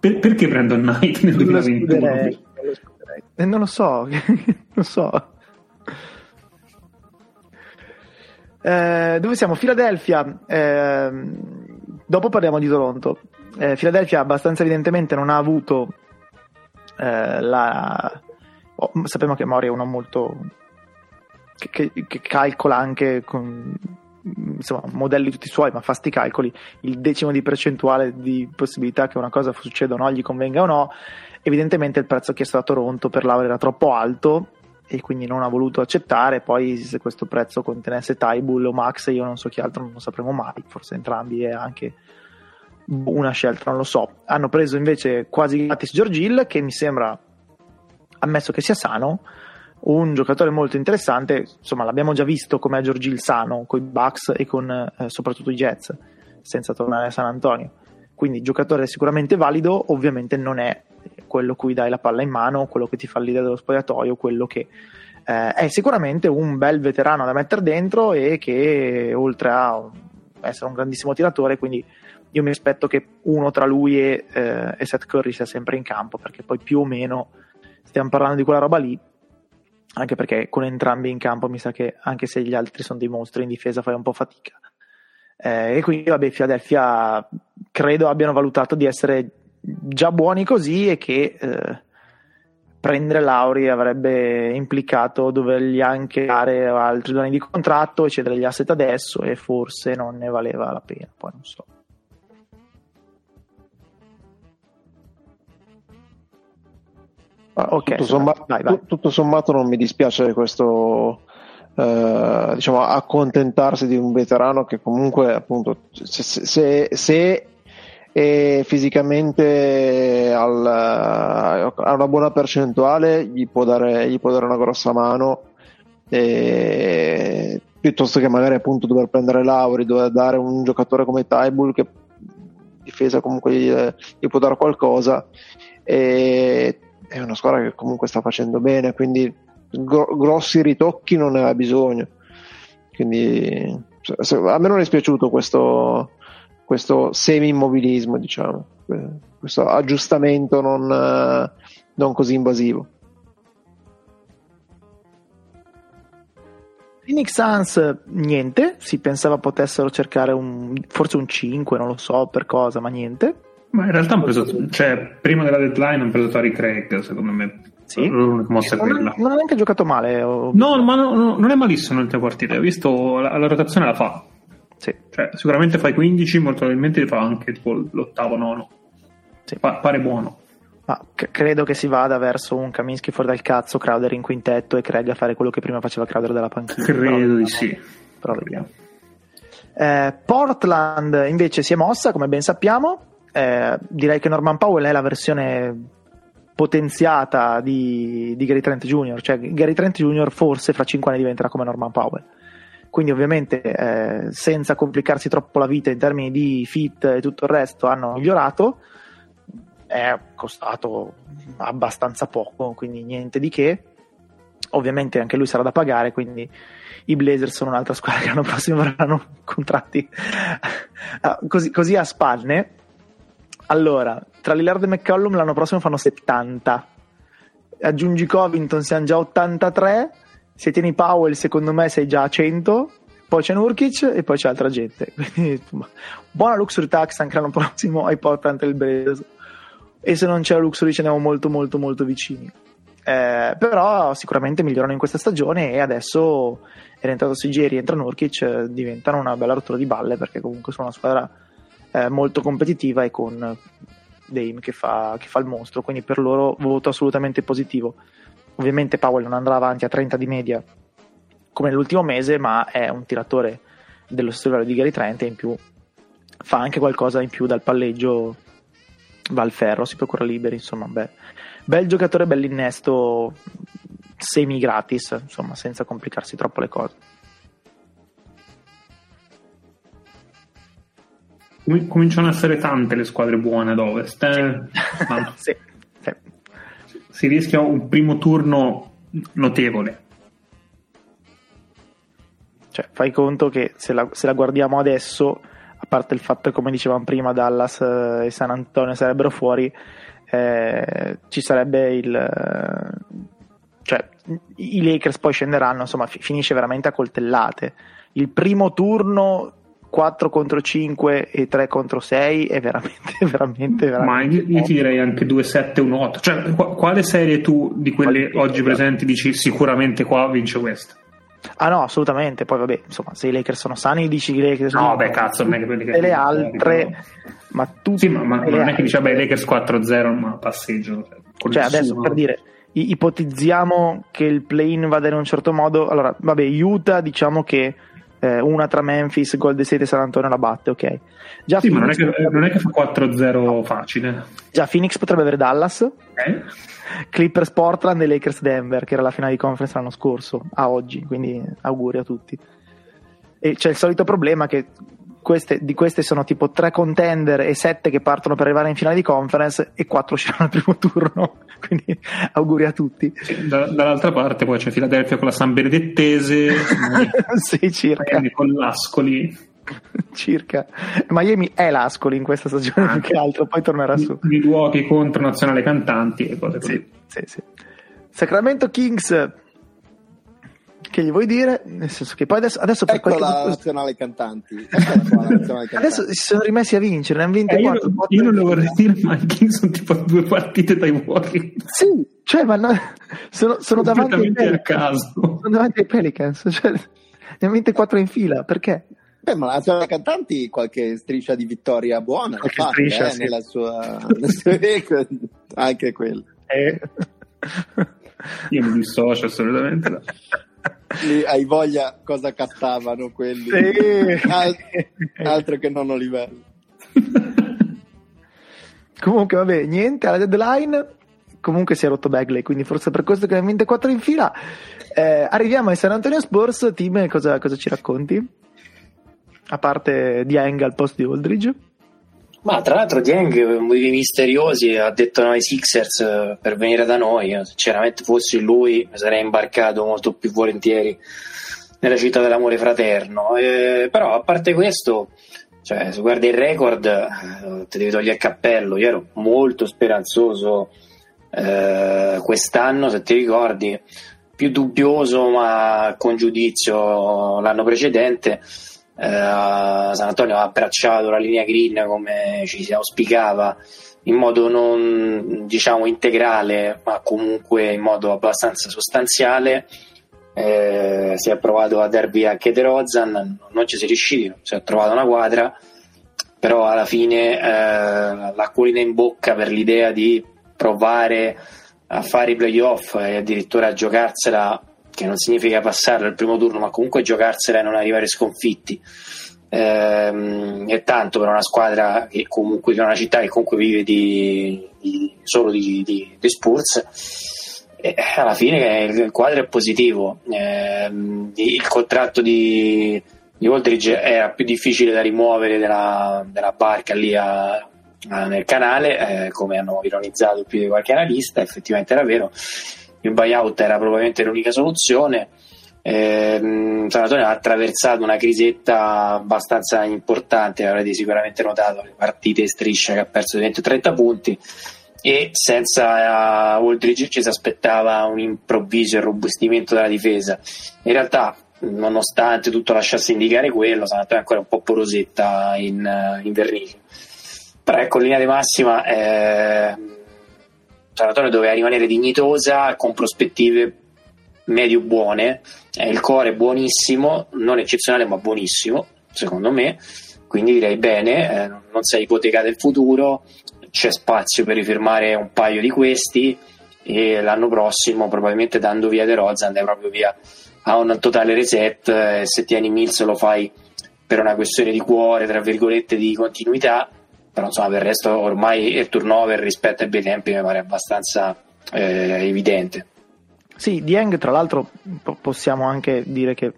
Per, perché Brandon Knight nel 2021? Eh, non lo so, non so. Eh, dove siamo? Filadelfia. Eh, dopo parliamo di Toronto. Eh, Philadelphia abbastanza evidentemente non ha avuto eh, la... oh, sappiamo che Mori è uno molto che, che, che calcola anche con insomma, modelli tutti suoi, ma fa sti calcoli, il decimo di percentuale di possibilità che una cosa succeda o no, gli convenga o no, evidentemente il prezzo chiesto da Toronto per Laura era troppo alto e quindi non ha voluto accettare, poi se questo prezzo contenesse Tybull o Max io non so chi altro, non lo sapremo mai, forse entrambi è anche una scelta, non lo so. Hanno preso invece quasi gratis Giorgil che mi sembra ammesso che sia sano, un giocatore molto interessante, insomma l'abbiamo già visto come a Giorgi Sano con i Bucks e con eh, soprattutto i Jets, senza tornare a San Antonio. Quindi giocatore sicuramente valido, ovviamente non è quello cui dai la palla in mano, quello che ti fa leader dello spogliatoio, quello che eh, è sicuramente un bel veterano da mettere dentro e che oltre a essere un grandissimo tiratore, quindi io mi aspetto che uno tra lui e, eh, e Seth Curry sia sempre in campo, perché poi più o meno stiamo parlando di quella roba lì anche perché con entrambi in campo mi sa che anche se gli altri sono dei mostri in difesa fai un po' fatica. Eh, e quindi vabbè, Philadelphia credo abbiano valutato di essere già buoni così e che eh, prendere Lauri avrebbe implicato dovergli anche dare altri due anni di contratto e cedere gli asset adesso e forse non ne valeva la pena, poi non so. Okay, tutto, sommato, vai, vai. tutto, sommato, non mi dispiace questo eh, diciamo accontentarsi di un veterano che comunque appunto se, se, se è fisicamente al, ha una buona percentuale gli può dare, gli può dare una grossa mano e, piuttosto che magari appunto dover prendere Lauri dover dare un giocatore come Tybull che difesa comunque gli, gli può dare qualcosa e è una squadra che comunque sta facendo bene, quindi gro- grossi ritocchi non ne ha bisogno. Quindi se, a me non è spiaciuto questo, questo semi-immobilismo, diciamo, questo aggiustamento non, non così invasivo. Phoenix Suns niente, si pensava potessero cercare un, forse un 5, non lo so per cosa, ma niente. Ma in realtà hanno preso, cioè, prima della deadline hanno preso Tori Craig, secondo me. Sì. L'unica mossa non, quella. non ha neanche giocato male. No, ma no, no, non è malissimo nelle partite. Ho visto la, la rotazione la fa. Sì. Cioè, sicuramente fai 15, molto probabilmente fa anche tipo l'ottavo, nono. Sì. Pa- pare buono. Ma c- credo che si vada verso un Kaminsky fuori dal cazzo, Crowder in quintetto e Craig a fare quello che prima faceva Crowder dalla panchina. Credo di sì. Però vediamo. Eh, Portland invece si è mossa, come ben sappiamo, eh, direi che Norman Powell è la versione potenziata di, di Gary Trent Jr., cioè Gary Trent Jr. forse fra 5 anni diventerà come Norman Powell. Quindi ovviamente eh, senza complicarsi troppo la vita in termini di fit e tutto il resto hanno migliorato, è costato abbastanza poco, quindi niente di che. Ovviamente anche lui sarà da pagare, quindi i Blazers sono un'altra squadra che l'anno prossimo avranno contratti così, così a spalle allora, tra Lillard e McCollum l'anno prossimo fanno 70. Aggiungi Covington, siamo già 83. Se tieni Powell, secondo me sei già a 100. Poi c'è Nurkic e poi c'è altra gente. Quindi, buona luxury tax anche l'anno prossimo ai Portland del Blazers. E se non c'è la luxury ce ne andiamo molto molto molto vicini. Eh, però sicuramente migliorano in questa stagione e adesso è rientrato Sigeri, entra Nurkic, diventano una bella rottura di balle perché comunque sono una squadra eh, molto competitiva e con Dame che fa, che fa il mostro, quindi per loro voto assolutamente positivo. Ovviamente Powell non andrà avanti a 30 di media come nell'ultimo mese, ma è un tiratore dello stesso livello di Gary Trent e in più fa anche qualcosa in più dal palleggio, va al ferro, si procura liberi, insomma, beh, bel giocatore, bell'innesto, semi gratis, insomma, senza complicarsi troppo le cose. Cominciano ad essere tante le squadre buone ad ovest. Eh? sì. sì. Si rischia un primo turno notevole. Cioè, fai conto che se la, se la guardiamo adesso, a parte il fatto che, come dicevamo prima, Dallas eh, e San Antonio sarebbero fuori, eh, ci sarebbe il. Eh, cioè, i Lakers poi scenderanno, insomma, finisce veramente a coltellate. Il primo turno 4 contro 5 e 3 contro 6 è veramente, veramente, veramente. Ma io, io ti direi anche 2, 7, 1, 8. Cioè, qu- quale serie tu di quelle Quale- oggi presenti dici sicuramente qua vince questa? Ah no, assolutamente. Poi vabbè, insomma, se i Lakers sono sani, dici i Lakers No, beh, cazzo, non è che quelli che- E le altre, ma tutte Sì, ma, ma non è che dici, altre- vabbè, i Lakers 4-0, ma passeggio. Cioè, Cioè, adesso per dire, ipotizziamo che il play-in vada in un certo modo. Allora, vabbè, Utah, diciamo che eh, una tra Memphis, Golden State e San Antonio la batte, ok. Già, Sì, ma non è, Phoenix, che, non è che fa 4-0 facile. già Phoenix potrebbe avere Dallas, Eh? Clippers Portland e Lakers Denver, che era la finale di conference l'anno scorso, a oggi, quindi auguri a tutti. E c'è il solito problema che queste, di queste sono tipo tre contender e sette che partono per arrivare in finale di conference e quattro usciranno al primo turno, quindi auguri a tutti. Sì, da- dall'altra parte poi c'è Philadelphia con la San Benedettese, sì, circa, con l'Ascoli, circa. Miami è l'Ascoli in questa stagione più che altro, poi tornerà su. Milwaukee contro Nazionale Cantanti e cose così. Sì, sì, sì. Sacramento Kings, che gli vuoi dire? Nel senso che poi adesso, adesso per Ecco qualche la nazionale cantanti. La nazionale cantanti. Adesso si sono rimessi a vincere, ne hanno vinte Eh, io, 4. io non lo vorrei dire, ma i Kings sono tipo due partite dai Warriors. Sì, cioè, ma no- sono, sono davanti ai Pelicans. caso. Sono davanti ai Pelicans, cioè, ne hanno vinte 4 in fila, perché? Beh, ma la nazionale cantanti qualche striscia di vittoria buona Qualche fatta, striscia, eh, sì. nella sua, record. anche quella. Eh. Io mi dissocio assolutamente. Lì hai voglia cosa castavano quelli. Sì. Al- altro che non livello. Comunque, vabbè, niente, alla deadline. Comunque si è rotto Bagley, quindi forse per questo che ne ha vinte 4 in fila. Eh, arriviamo ai San Antonio Spurs. Team, cosa, cosa ci racconti? A parte Dieng al posto di Aldridge. Ma tra l'altro Dieng motivi misteriosi ha detto no ai Sixers eh, per venire da noi. Io, Sinceramente fossi lui mi sarei imbarcato molto più volentieri nella città dell'amore fraterno. Eh, però a parte questo, cioè, se guardi il record, eh, ti devi togliere il cappello. Io ero molto speranzoso eh, quest'anno, se ti ricordi, più dubbioso ma con giudizio l'anno precedente. Eh, San Antonio ha abbracciato la linea green come ci si auspicava in modo non diciamo integrale ma comunque in modo abbastanza sostanziale. Eh, si è provato a via anche De Rozan non ci si è riusciti si è trovata una quadra però alla fine eh, l'acquolina in bocca per l'idea di provare a fare i playoff e addirittura a giocarsela che non significa passare al primo turno, ma comunque giocarsela e non arrivare sconfitti. Ehm, è tanto per una squadra che comunque è una città che comunque vive di, di- solo di, di, di Spurs. Alla fine il quadro è positivo. Ehm, il contratto di, di Aldridge era più difficile da rimuovere della, della barca lì a- nel canale, eh, come hanno ironizzato più di qualche analista, effettivamente era vero il buyout era probabilmente l'unica soluzione. Ehm, San Antonio ha attraversato una crisetta abbastanza importante, avrete sicuramente notato le partite in striscia che ha perso 20-30 punti e senza uh, Aldridge ci si aspettava un improvviso irrobustimento della difesa. In realtà, nonostante tutto lasciasse indicare quello, San Antonio è ancora un po' porosetta in, uh, in vernice. Però ecco, in linea di massima eh, San Antonio doveva rimanere dignitosa con prospettive medio buone. Eh, il core è buonissimo, non eccezionale ma buonissimo, secondo me. Quindi direi bene, eh, non sei ipotecato il futuro, c'è spazio per rifirmare un paio di questi e l'anno prossimo probabilmente dando via De Rozan andai proprio via a un totale reset eh, se tieni Mills lo fai per una questione di cuore tra virgolette di continuità però insomma per il resto ormai il turnover rispetto ai bei tempi mi pare abbastanza eh, evidente Sì, Dieng, tra l'altro, po- possiamo anche dire che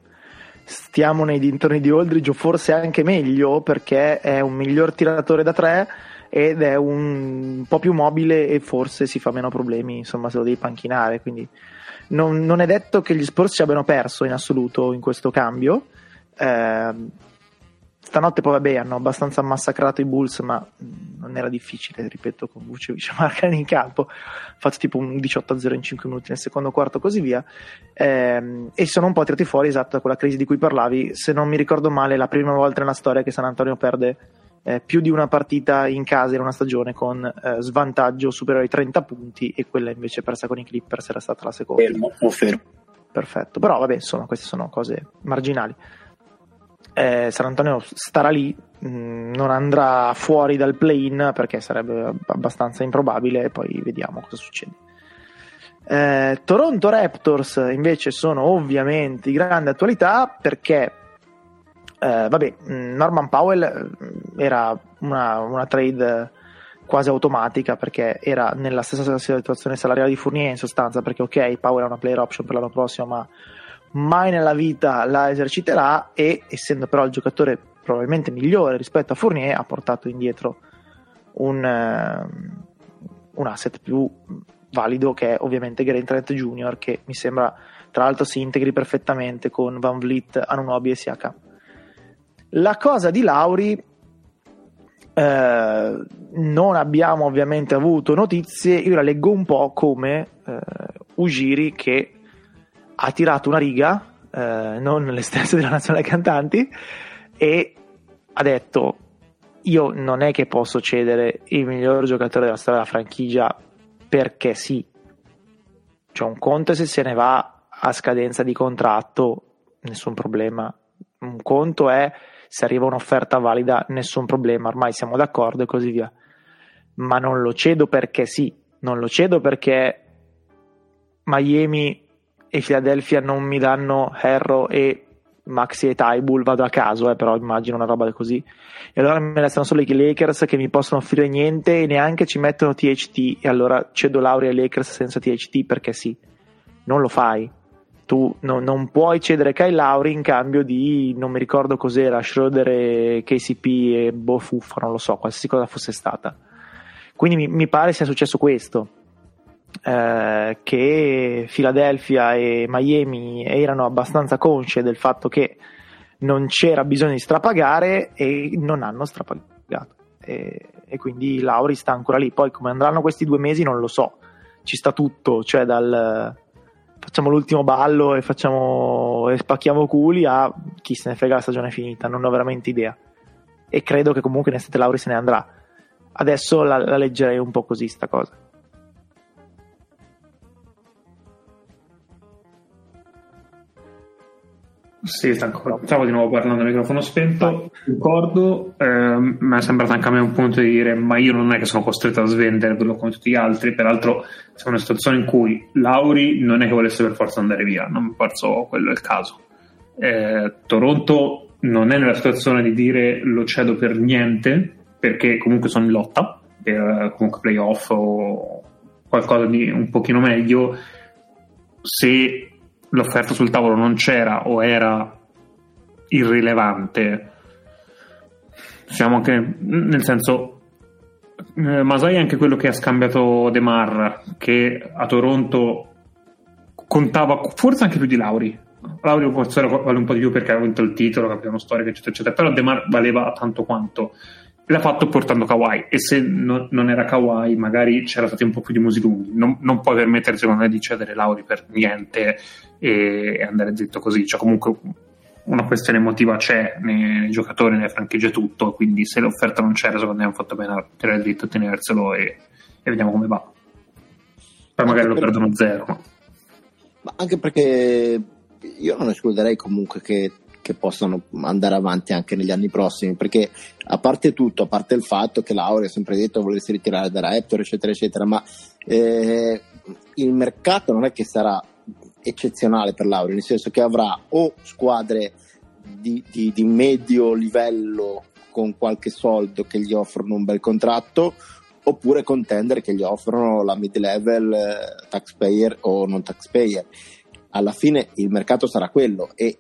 stiamo nei dintorni di Aldridge, o forse anche meglio, perché è un miglior tiratore da tre ed è un po' più mobile e forse si fa meno problemi, insomma, se lo devi panchinare. Quindi non, non è detto che gli Spurs ci abbiano perso in assoluto in questo cambio. Ehm, stanotte poi vabbè hanno abbastanza massacrato i Bulls, ma non era difficile, ripeto, con Vucevic e Marcan in campo, fatto tipo un 18-0 in 5 minuti nel secondo quarto così via, ehm, e sono un po' tirati fuori esatto da quella crisi di cui parlavi, se non mi ricordo male la prima volta nella storia che San Antonio perde eh, più di una partita in casa in una stagione con eh, svantaggio superiore ai 30 punti e quella invece persa con i Clippers era stata la seconda. Fermo, fermo. Perfetto, però vabbè, insomma, queste sono cose marginali. Eh, San Antonio starà lì, mh, mm, non andrà fuori dal play-in perché sarebbe abbastanza improbabile e poi vediamo cosa succede. Eh, Toronto Raptors invece sono ovviamente di grande attualità perché eh, vabbè, mm, Norman Powell mm, era una, una, trade quasi automatica perché era nella stessa situazione salariale di Fournier in sostanza perché ok, Powell ha una player option per l'anno prossimo ma mai nella vita la eserciterà e essendo però il giocatore probabilmente migliore rispetto a Fournier ha portato indietro un, uh, un asset più valido che è ovviamente Grant Trent Jr. che mi sembra tra l'altro si integri perfettamente con Van Vliet, Anunobi e Siaka la cosa di Lauri eh, non abbiamo ovviamente avuto notizie, io la leggo un po' come eh, Ugiri che ha tirato una riga, eh, non le stesse della nazionale cantanti, e ha detto io non è che posso cedere il miglior giocatore della storia della franchigia perché sì. Cioè un conto se se ne va a scadenza di contratto, nessun problema. Un conto è se arriva un'offerta valida nessun problema, ormai siamo d'accordo e così via. Ma non lo cedo perché sì, non lo cedo perché Miami e Philadelphia non mi danno Herro e Maxi e Tybull, vado a caso, eh, però immagino una roba così. E allora mi restano solo i Lakers che mi possono offrire niente e neanche ci mettono THT e allora cedo Lauri ai Lakers senza THT perché sì. Non lo fai tu no, non puoi cedere Kyle Lauri in cambio di non mi ricordo cos'era Schroeder KCP e Bofuffa non lo so qualsiasi cosa fosse stata quindi mi, mi pare sia successo questo eh, che Philadelphia e Miami erano abbastanza consce del fatto che non c'era bisogno di strapagare e non hanno strapagato e, e quindi Lauri sta ancora lì poi come andranno questi due mesi non lo so ci sta tutto cioè dal facciamo l'ultimo ballo e facciamo e spacchiamo culi a chi se ne frega la stagione è finita, non ho veramente idea. E credo che comunque in estate Lauri se ne andrà. Adesso la, la leggerei un po' così sta cosa. Sì, stavo di nuovo parlando a microfono spento, concordo, eh, mi è sembrato anche a me un punto di dire ma io non è che sono costretto a svenderlo come tutti gli altri, peraltro siamo in una situazione in cui Lauri non è che volesse per forza andare via, non mi penso quello è il caso. Eh, Toronto non è nella situazione di dire lo cedo per niente, perché comunque sono in lotta per comunque playoff o qualcosa di un pochino meglio, se l'offerta sul tavolo non c'era o era irrilevante, siamo anche nel senso eh, Masai è anche quello che ha scambiato De Mar che a Toronto contava forse anche più di Lauri. Lauri forse vale un po' di più perché aveva vinto il titolo campione storico eccetera eccetera però De Mar valeva tanto quanto l'ha fatto portando Kawhi e se no, non era Kawhi magari c'era stato un po' più di musi non, non puoi permettersi secondo me di cedere Lauri per niente e andare zitto così. Cioè, comunque una questione emotiva c'è nei, nei giocatori, nelle franchigie, tutto. Quindi, se l'offerta non c'era, secondo me hanno fatto bene a tirare dritto, tenerselo e, e vediamo come va. Poi magari lo perdono zero. Ma anche perché io non escluderei comunque che che possano andare avanti anche negli anni prossimi perché a parte tutto, a parte il fatto che Laura ha sempre detto volesse ritirare da Raptor eccetera eccetera ma eh, il mercato non è che sarà eccezionale per Lauri, nel senso che avrà o squadre di, di, di medio livello con qualche soldo che gli offrono un bel contratto oppure contender che gli offrono la mid level eh, taxpayer o non taxpayer. Alla fine il mercato sarà quello e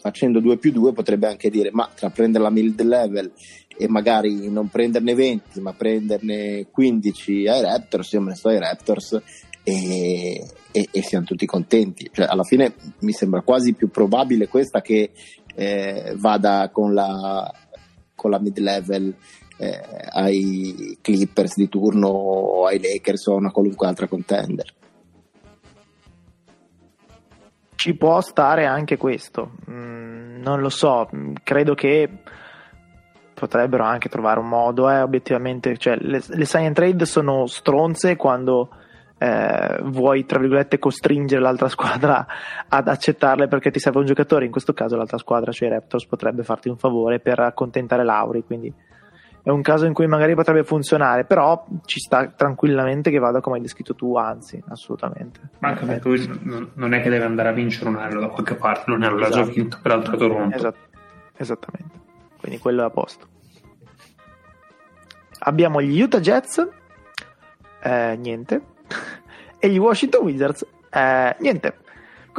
facendo 2 più 2 potrebbe anche dire ma tra prendere la mid level e magari non prenderne 20 ma prenderne 15 ai Raptors, io me ne sto ai Raptors e, e, e, siamo tutti contenti. Cioè, alla fine mi sembra quasi più probabile questa che eh, vada con la piccola mid-level eh, ai Clippers di turno o ai Lakers o a una qualunque altra contender. Ci può stare anche questo, mm, non lo so, credo che potrebbero anche trovare un modo, eh, obiettivamente, cioè, le, le sign and trade sono stronze quando eh, vuoi, tra virgolette, costringere l'altra squadra ad accettarle perché ti serve un giocatore, in questo caso l'altra squadra, cioè i Raptors, potrebbe farti un favore per accontentare Lauri, quindi è un caso in cui magari potrebbe funzionare, però ci sta tranquillamente che vada come hai descritto tu, anzi, assolutamente. Ma anche perché lui non è che deve andare a vincere un anello da qualche parte, non è l'ha esatto. già vinto peraltro a Toronto. Esatto. Esattamente, quindi quello è a posto. Abbiamo gli Utah Jets, eh, niente, e gli Washington Wizards, eh, niente.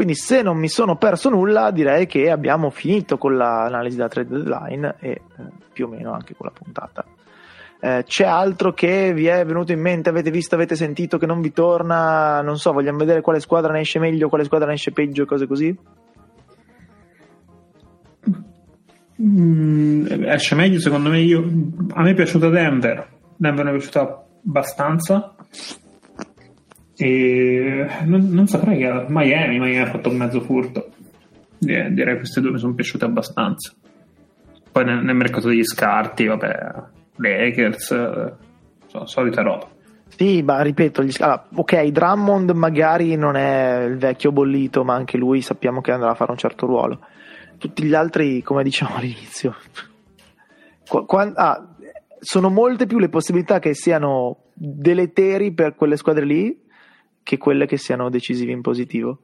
Quindi se non mi sono perso nulla direi che abbiamo finito con l'analisi della trade deadline e eh, più o meno anche con la puntata. Eh, c'è altro che vi è venuto in mente, avete visto, avete sentito che non vi torna? Non so, vogliamo vedere quale squadra ne esce meglio, quale squadra ne esce peggio, cose così? Mm, esce meglio secondo me io a me è piaciuta Denver Denver mi è piaciuta abbastanza e non, non saprei che Miami, Miami ha fatto un mezzo furto. Direi, direi queste due mi sono piaciute abbastanza. Poi nel, nel mercato degli scarti vabbè Lakers so, solita roba. Sì, ma ripeto, gli, allora, ok, Drummond magari non è il vecchio bollito, ma anche lui sappiamo che andrà a fare un certo ruolo. Tutti gli altri, come diciamo all'inizio, Qu- quando, ah, sono molte più le possibilità che siano deleteri per quelle squadre lì che quelle che siano decisive in positivo.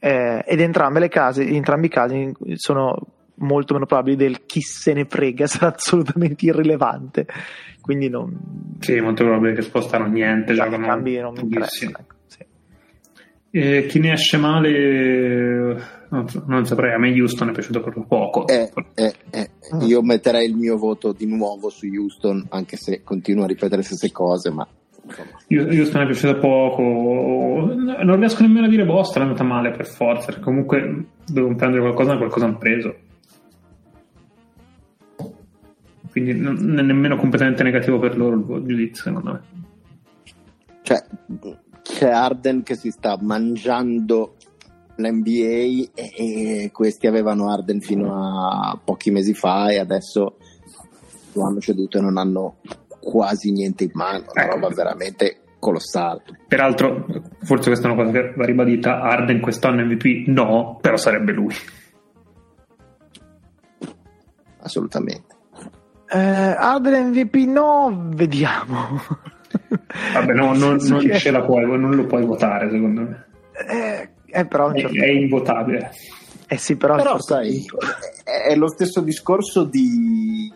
Eh, ed entrambe le case, in entrambi i casi sono molto meno probabili del chi se ne frega, sarà assolutamente irrilevante. Quindi non. Sì, molto probabile che spostano niente. Già, cambi non mi interessano. Ecco, sì. E chi ne esce male non, non, saprei, a me Houston è piaciuto proprio poco. Eh, eh, eh. Ah. Io metterei il mio voto di nuovo su Houston, anche se continuo a ripetere le stesse cose, ma... Houston è piaciuto poco, non riesco nemmeno a dire Boston è andata male per forza, perché comunque devono prendere qualcosa, qualcosa hanno preso. Quindi non è nemmeno completamente negativo per loro il giudizio, secondo me. Cioè, c'è Arden che si sta mangiando l'NBA e, e, questi avevano Arden fino a pochi mesi fa e adesso lo hanno ceduto e non hanno quasi niente in mano, una ecco. roba veramente colossale. Peraltro, forse questa è una cosa che va ribadita, Arden quest'anno MVP no, però sarebbe lui. Assolutamente. Eh, Arden MVP no, vediamo. Vabbè, no, non, non, ce la puoi, non lo puoi votare secondo me. Eh, eh, però è, è invotabile. Eh sì, però, però sai, è lo stesso discorso di,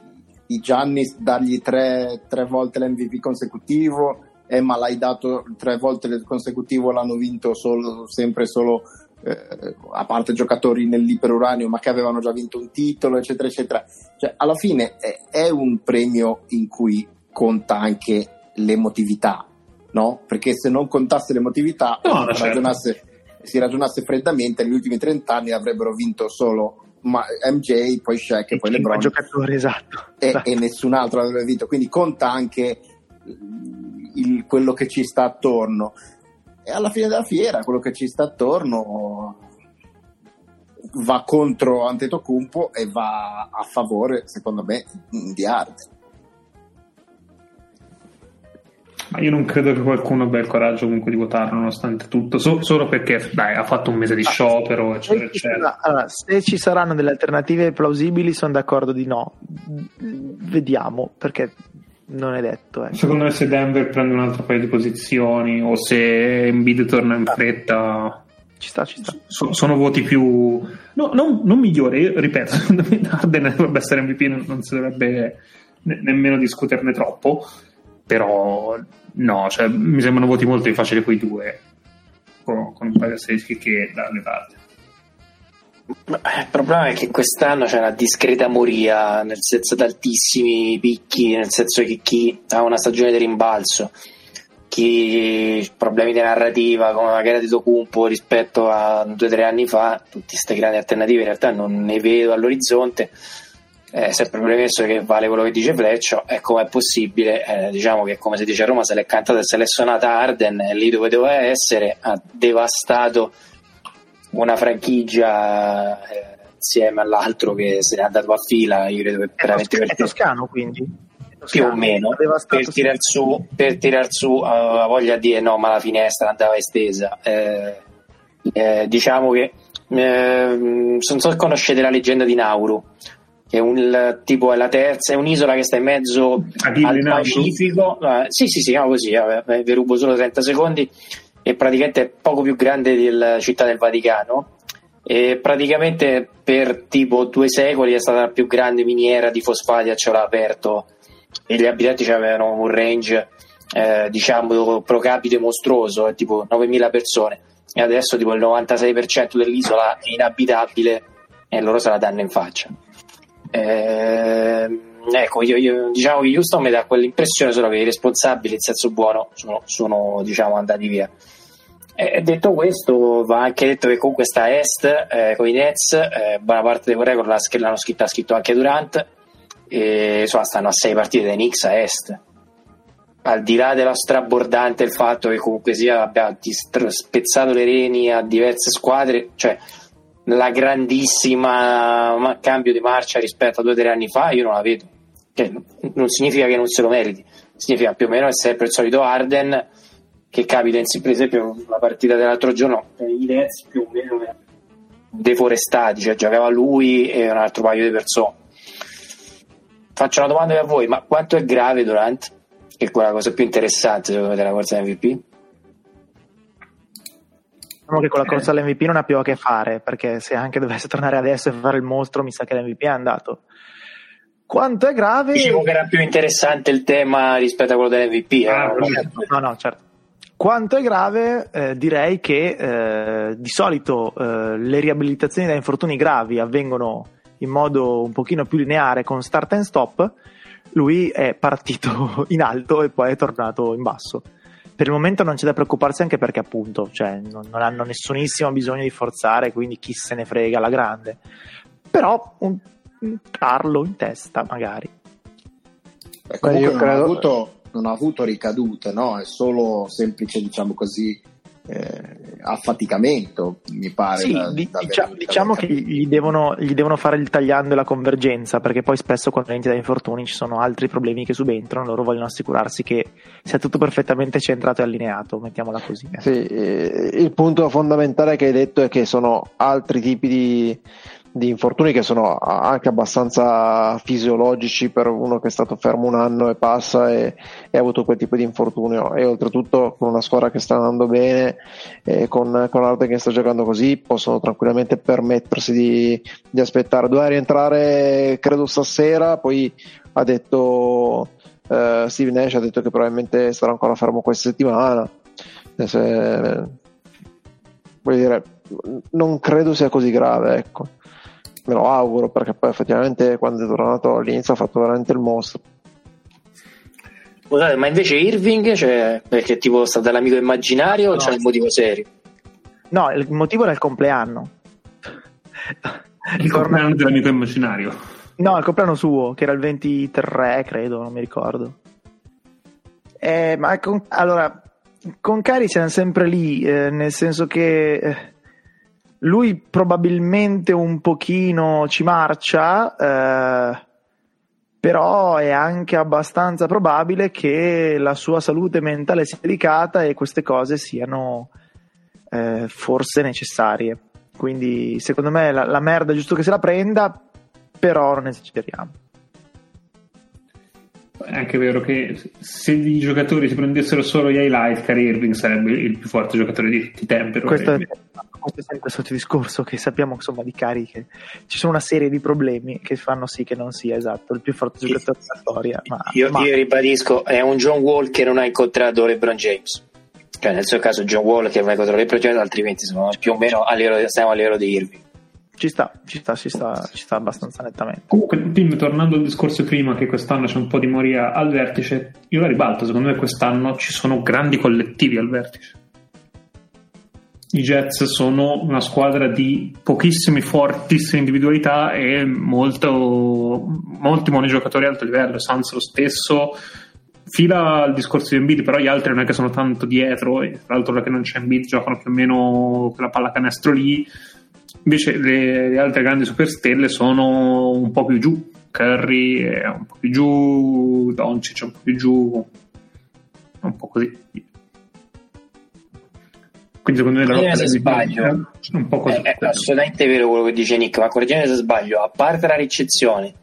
di Giannis dargli tre, tre, volte l'MVP consecutivo, eh, ma l'hai dato tre volte consecutivo, l'hanno vinto solo, sempre solo, eh, a parte giocatori nell'iperuranio, ma che avevano già vinto un titolo, eccetera, eccetera. Cioè, alla fine è, è un premio in cui conta anche l'emotività, no? Perché se non contasse l'emotività, no, certo. ragionasse si ragionasse freddamente, negli ultimi 30 anni avrebbero vinto solo MJ, poi Shaq e poi LeBron. Giocatore, esatto, e, esatto. e, nessun altro avrebbe vinto. Quindi conta anche il, quello che ci sta attorno. E alla fine della fiera, quello che ci sta attorno va contro Antetokounmpo e va a favore, secondo me, di Arden. Ma io non credo che qualcuno abbia il coraggio comunque di votarlo nonostante tutto, so, solo perché dai, ha fatto un mese di ah, sciopero, eccetera, eccetera. Allora, se ci saranno delle alternative plausibili, sono d'accordo di no. Vediamo, perché non è detto. Ecco. Secondo me se Denver prende un altro paio di posizioni o se Embiid torna in fretta... Ci sta, ci sta. So, sono voti più... No, non, non migliori, ripeto, secondo me Arden dovrebbe essere MVP, non, non si dovrebbe ne, nemmeno discuterne troppo, però No, cioè, mi sembrano voti molto più facili quei due, con, con un paio di asterischi che dalle parti. Il problema è che quest'anno c'è una discreta moria, nel senso di altissimi picchi, nel senso che chi ha una stagione di rimbalzo, chi ha problemi di narrativa come magari di Tocumpo rispetto a due o tre anni fa, tutte queste grandi alternative in realtà non ne vedo all'orizzonte eh, sempre premesso che vale quello che dice Fleccio, e com'è possibile, eh, diciamo che come si dice a Roma, se l'è cantata e selezionata Arden, lì dove doveva essere, ha devastato una franchigia eh, insieme all'altro che se n'è andato a fila, io credo che veramente... È toscano quindi? più o meno per tirar su, per tirar su uh, voglia di dire no ma la finestra andava estesa. Eh, eh, diciamo che eh, non so se conoscete la leggenda di Nauru che è un tipo è la terza è un'isola che sta in mezzo al Pacifico uh, sì sì si chiama così eh, vi rubo solo 30 secondi. È praticamente poco più grande della città del Vaticano. E praticamente per tipo due secoli è stata la più grande miniera di fosfati a cielo aperto. E gli abitanti avevano un range eh, diciamo pro capite mostruoso è tipo 9.000 persone. E adesso tipo il 96% dell'isola è inabitabile e loro se la danno in faccia eh, ecco io, io, diciamo che Houston mi dà quell'impressione solo che i responsabili in senso buono sono, sono diciamo andati via e detto questo, va anche detto che comunque sta a est eh, con i Nets, eh, buona parte dei record l'hanno scritto, scritto anche Durant, e insomma, stanno a sei partite dai Knicks a est. Al di là dello strabordante il fatto che comunque sia abbia spezzato le reni a diverse squadre, cioè la grandissima cambio di marcia rispetto a due o tre anni fa, io non la vedo. Cioè, non significa che non se lo meriti, significa più o meno essere sempre il solito Arden che capita in per esempio la partita dell'altro giorno i Nets più o meno deforestati cioè giocava lui e un altro paio di persone. Faccio una domanda a voi ma quanto è grave Durant? Che è quella cosa più interessante secondo me della corsa MVP diciamo che con la corsa all'MVP non ha più a che fare perché se anche dovesse tornare adesso e fare il mostro mi sa che l'MVP è andato quanto è grave dicevo che era più interessante il tema rispetto a quello dell'MVP eh? ah, no no certo quanto è grave, eh, direi che eh, di solito eh, le riabilitazioni da infortuni gravi avvengono in modo un pochino più lineare con start and stop. Lui è partito in alto e poi è tornato in basso. Per il momento non c'è da preoccuparsi anche perché appunto cioè, non, non, hanno nessunissimo bisogno di forzare, quindi chi se ne frega la grande. Però un, un Carlo in testa magari. Beh, comunque Beh, io credo... avuto non ha avuto ricadute, no? è solo semplice, diciamo così, eh, affaticamento, mi pare. Sì, da, di, da diciamo, diciamo che gli devono, gli devono, fare il tagliando e la convergenza, perché poi spesso quando entri da infortuni ci sono altri problemi che subentrano, loro vogliono assicurarsi che sia tutto perfettamente centrato e allineato, mettiamola così. Eh. Sì, eh, il punto fondamentale che hai detto è che sono altri tipi di di infortuni che sono anche abbastanza fisiologici per uno che è stato fermo un anno e passa e, e ha avuto quel tipo di infortunio. E oltretutto con una squadra che sta andando bene e con, con Arden che sta giocando così possono tranquillamente permettersi di, di aspettare. Doveva rientrare credo stasera poi ha detto uh, Steve Nash ha detto che probabilmente sarà ancora fermo questa settimana. Se, voglio dire non credo sia così grave ecco me lo auguro perché poi effettivamente quando è tornato all'inizio ha fatto veramente il mostro Scusate, ma invece Irving, cioè, perché tipo sta dall'amico immaginario no. o c'è un motivo serio? No, il motivo era il compleanno. Il compleanno dell'amico immaginario? No, il compleanno suo, che era il 23, credo, non mi ricordo. Eh, ma con, allora, con Cari siamo sempre lì, eh, nel senso che eh, lui probabilmente un pochino ci marcia, eh, però è anche abbastanza probabile che la sua salute mentale sia delicata e queste cose siano eh, forse necessarie. Quindi secondo me la, la merda è giusto che se la prenda, però non esageriamo. È anche vero che se i giocatori si prendessero solo gli highlight, Kyrie Irving sarebbe il più forte giocatore di tutti i tempi. Questo è, questo è sempre sotto discorso che sappiamo insomma di Cari che ci sono una serie di problemi che fanno sì che non sia esatto il più forte giocatore della storia. Ma, io, ma... io ribadisco, è un John Wall che non ha incontrato LeBron James. Cioè, nel suo caso John Wall che non ha incontrato LeBron James, altrimenti insomma, più o meno a livello, stiamo a livello di Irving. Ci sta, ci sta, ci sta, ci sta abbastanza nettamente. Comunque, Tim, tornando al discorso prima che quest'anno c'è un po' di moria al vertice, io la ribalto, secondo me quest'anno ci sono grandi collettivi al vertice. i Jets sono una squadra di pochissime fortissime individualità e molto, molti buoni giocatori a alto livello. Sans lo stesso fila al discorso di Embiid, però gli altri non è che sono tanto dietro, e tra l'altro perché non c'è Embiid giocano più o meno quella pallacanestro lì. Invece le, le altre grandi superstelle sono un po' più giù. Curry è un po' più giù, Doncic è un po' più giù, un po' così. Quindi secondo me la lotta se sbaglio, è un po' così. È, è assolutamente vero quello che dice Nick, ma correggimi se sbaglio, a parte la ricezione,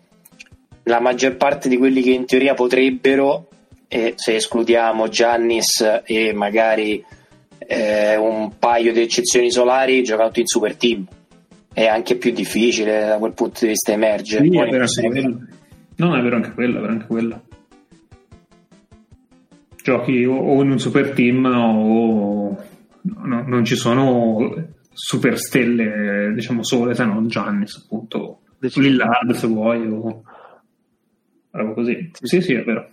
la maggior parte di quelli che in teoria potrebbero, eh, se escludiamo Giannis e magari eh, un paio di eccezioni solari, giocano tutti in super team. È anche più difficile da quel punto di vista emergere. Sì, è vero non è vero anche quello, è vero anche quello. Giochi o in un super team o no, non ci sono super stelle, diciamo sole, se non Giannis, appunto, Lillard se vuoi, o roba così. Sì, sì, è vero.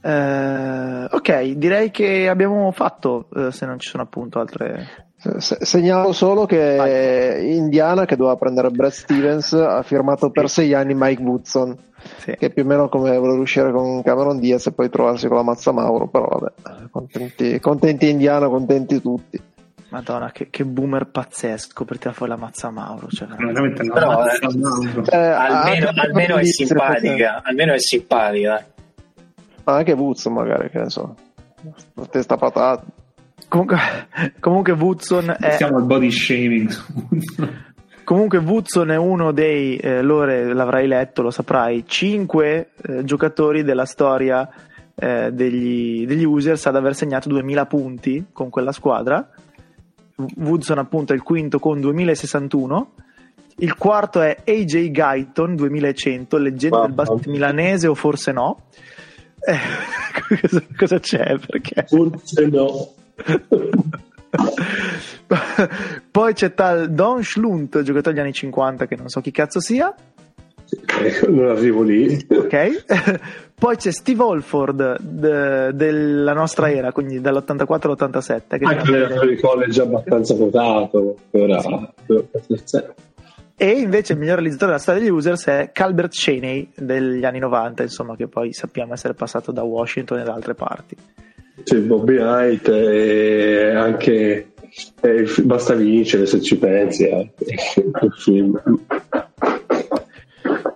Uh, ok, direi che abbiamo fatto, uh, se non ci sono appunto altre... Segnalo solo che Vai. Indiana, che doveva prendere Brad Stevens, ha firmato per sei anni Mike Woodson sì. che è più o meno come voler uscire con Cameron Diaz e poi trovarsi con la Mazza Mauro, però vabbè, contenti, contenti Indiano, contenti tutti. Madonna, che, che, boomer pazzesco per tirare fuori la mazza Mauro. Cioè, veramente però, eh, eh, almeno, almeno è simpatica, almeno è simpatica. Anche Woods magari, che ne so, testa patata. Comunque, comunque Woodson è... Siamo al body shaming. Comunque Woodson è uno dei, eh, Lore l'avrai letto, lo saprai, cinque eh, giocatori della storia eh, degli, degli, Users ad aver segnato 2000 punti con quella squadra. Woodson appunto è il quinto con 2061. Il quarto è AJ Guyton 2100, leggenda wow. del basket milanese o forse no. Eh, cosa, cosa, c'è? Perché? Forse no. Poi c'è tal Don Schlunt, giocatore degli anni 50, che non so chi cazzo sia. Eh, non arrivo lì. Ok. Poi c'è Steve Holford de, della nostra era, quindi dall'84 all'87. Che Anche nel college abbastanza votato. Ora, sì. E invece il miglior realizzatore della storia degli users è Calbert Cheney degli anni 90, insomma, che poi sappiamo essere passato da Washington e da altre parti. C'è Bobby Knight e anche eh, basta vincere se ci pensi eh.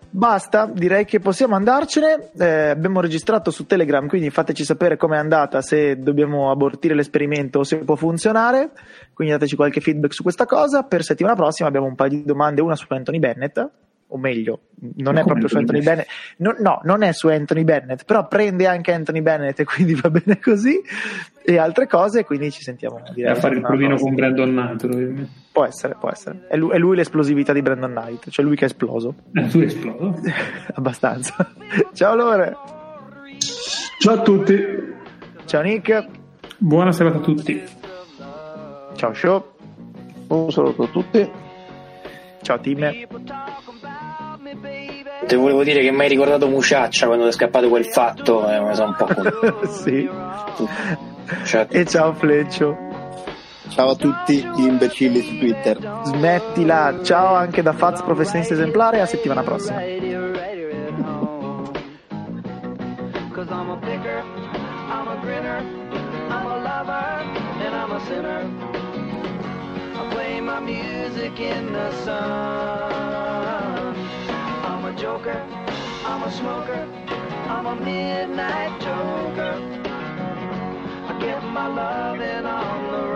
Basta, direi che possiamo andarcene. Eh, abbiamo registrato su Telegram, quindi fateci sapere com'è andata, se dobbiamo abortire l'esperimento o se può funzionare. Quindi dateci qualche feedback su questa cosa. Per settimana prossima abbiamo un paio di domande, una su Anthony Bennett o meglio, non è proprio su Anthony Bennett, no, no, non è su Anthony Bennett, però prende anche Anthony Bennett e quindi va bene così, e altre cose, quindi ci sentiamo. A fare il provino con Brandon Knight, Può essere, può essere. È lui, è lui, l'esplosività di Brandon Knight, cioè lui che è esploso. È lui esploso? Abbastanza. Ciao Lore. Ciao a tutti. Ciao Nick. Buona serata a tutti. Ciao Show. Un saluto a tutti. Ciao Tim. Te volevo dire che mi hai ricordato Muciaccia quando è scappato quel fatto, eh, mi sono un po' con... sì. Ciao e ciao Fleccio. Ciao a tutti gli imbecilli su Twitter. Smettila, ciao anche da Faz professionista esemplare, a settimana prossima. music in the sun. Joker, I'm a smoker, I'm a midnight joker. I get my loving on the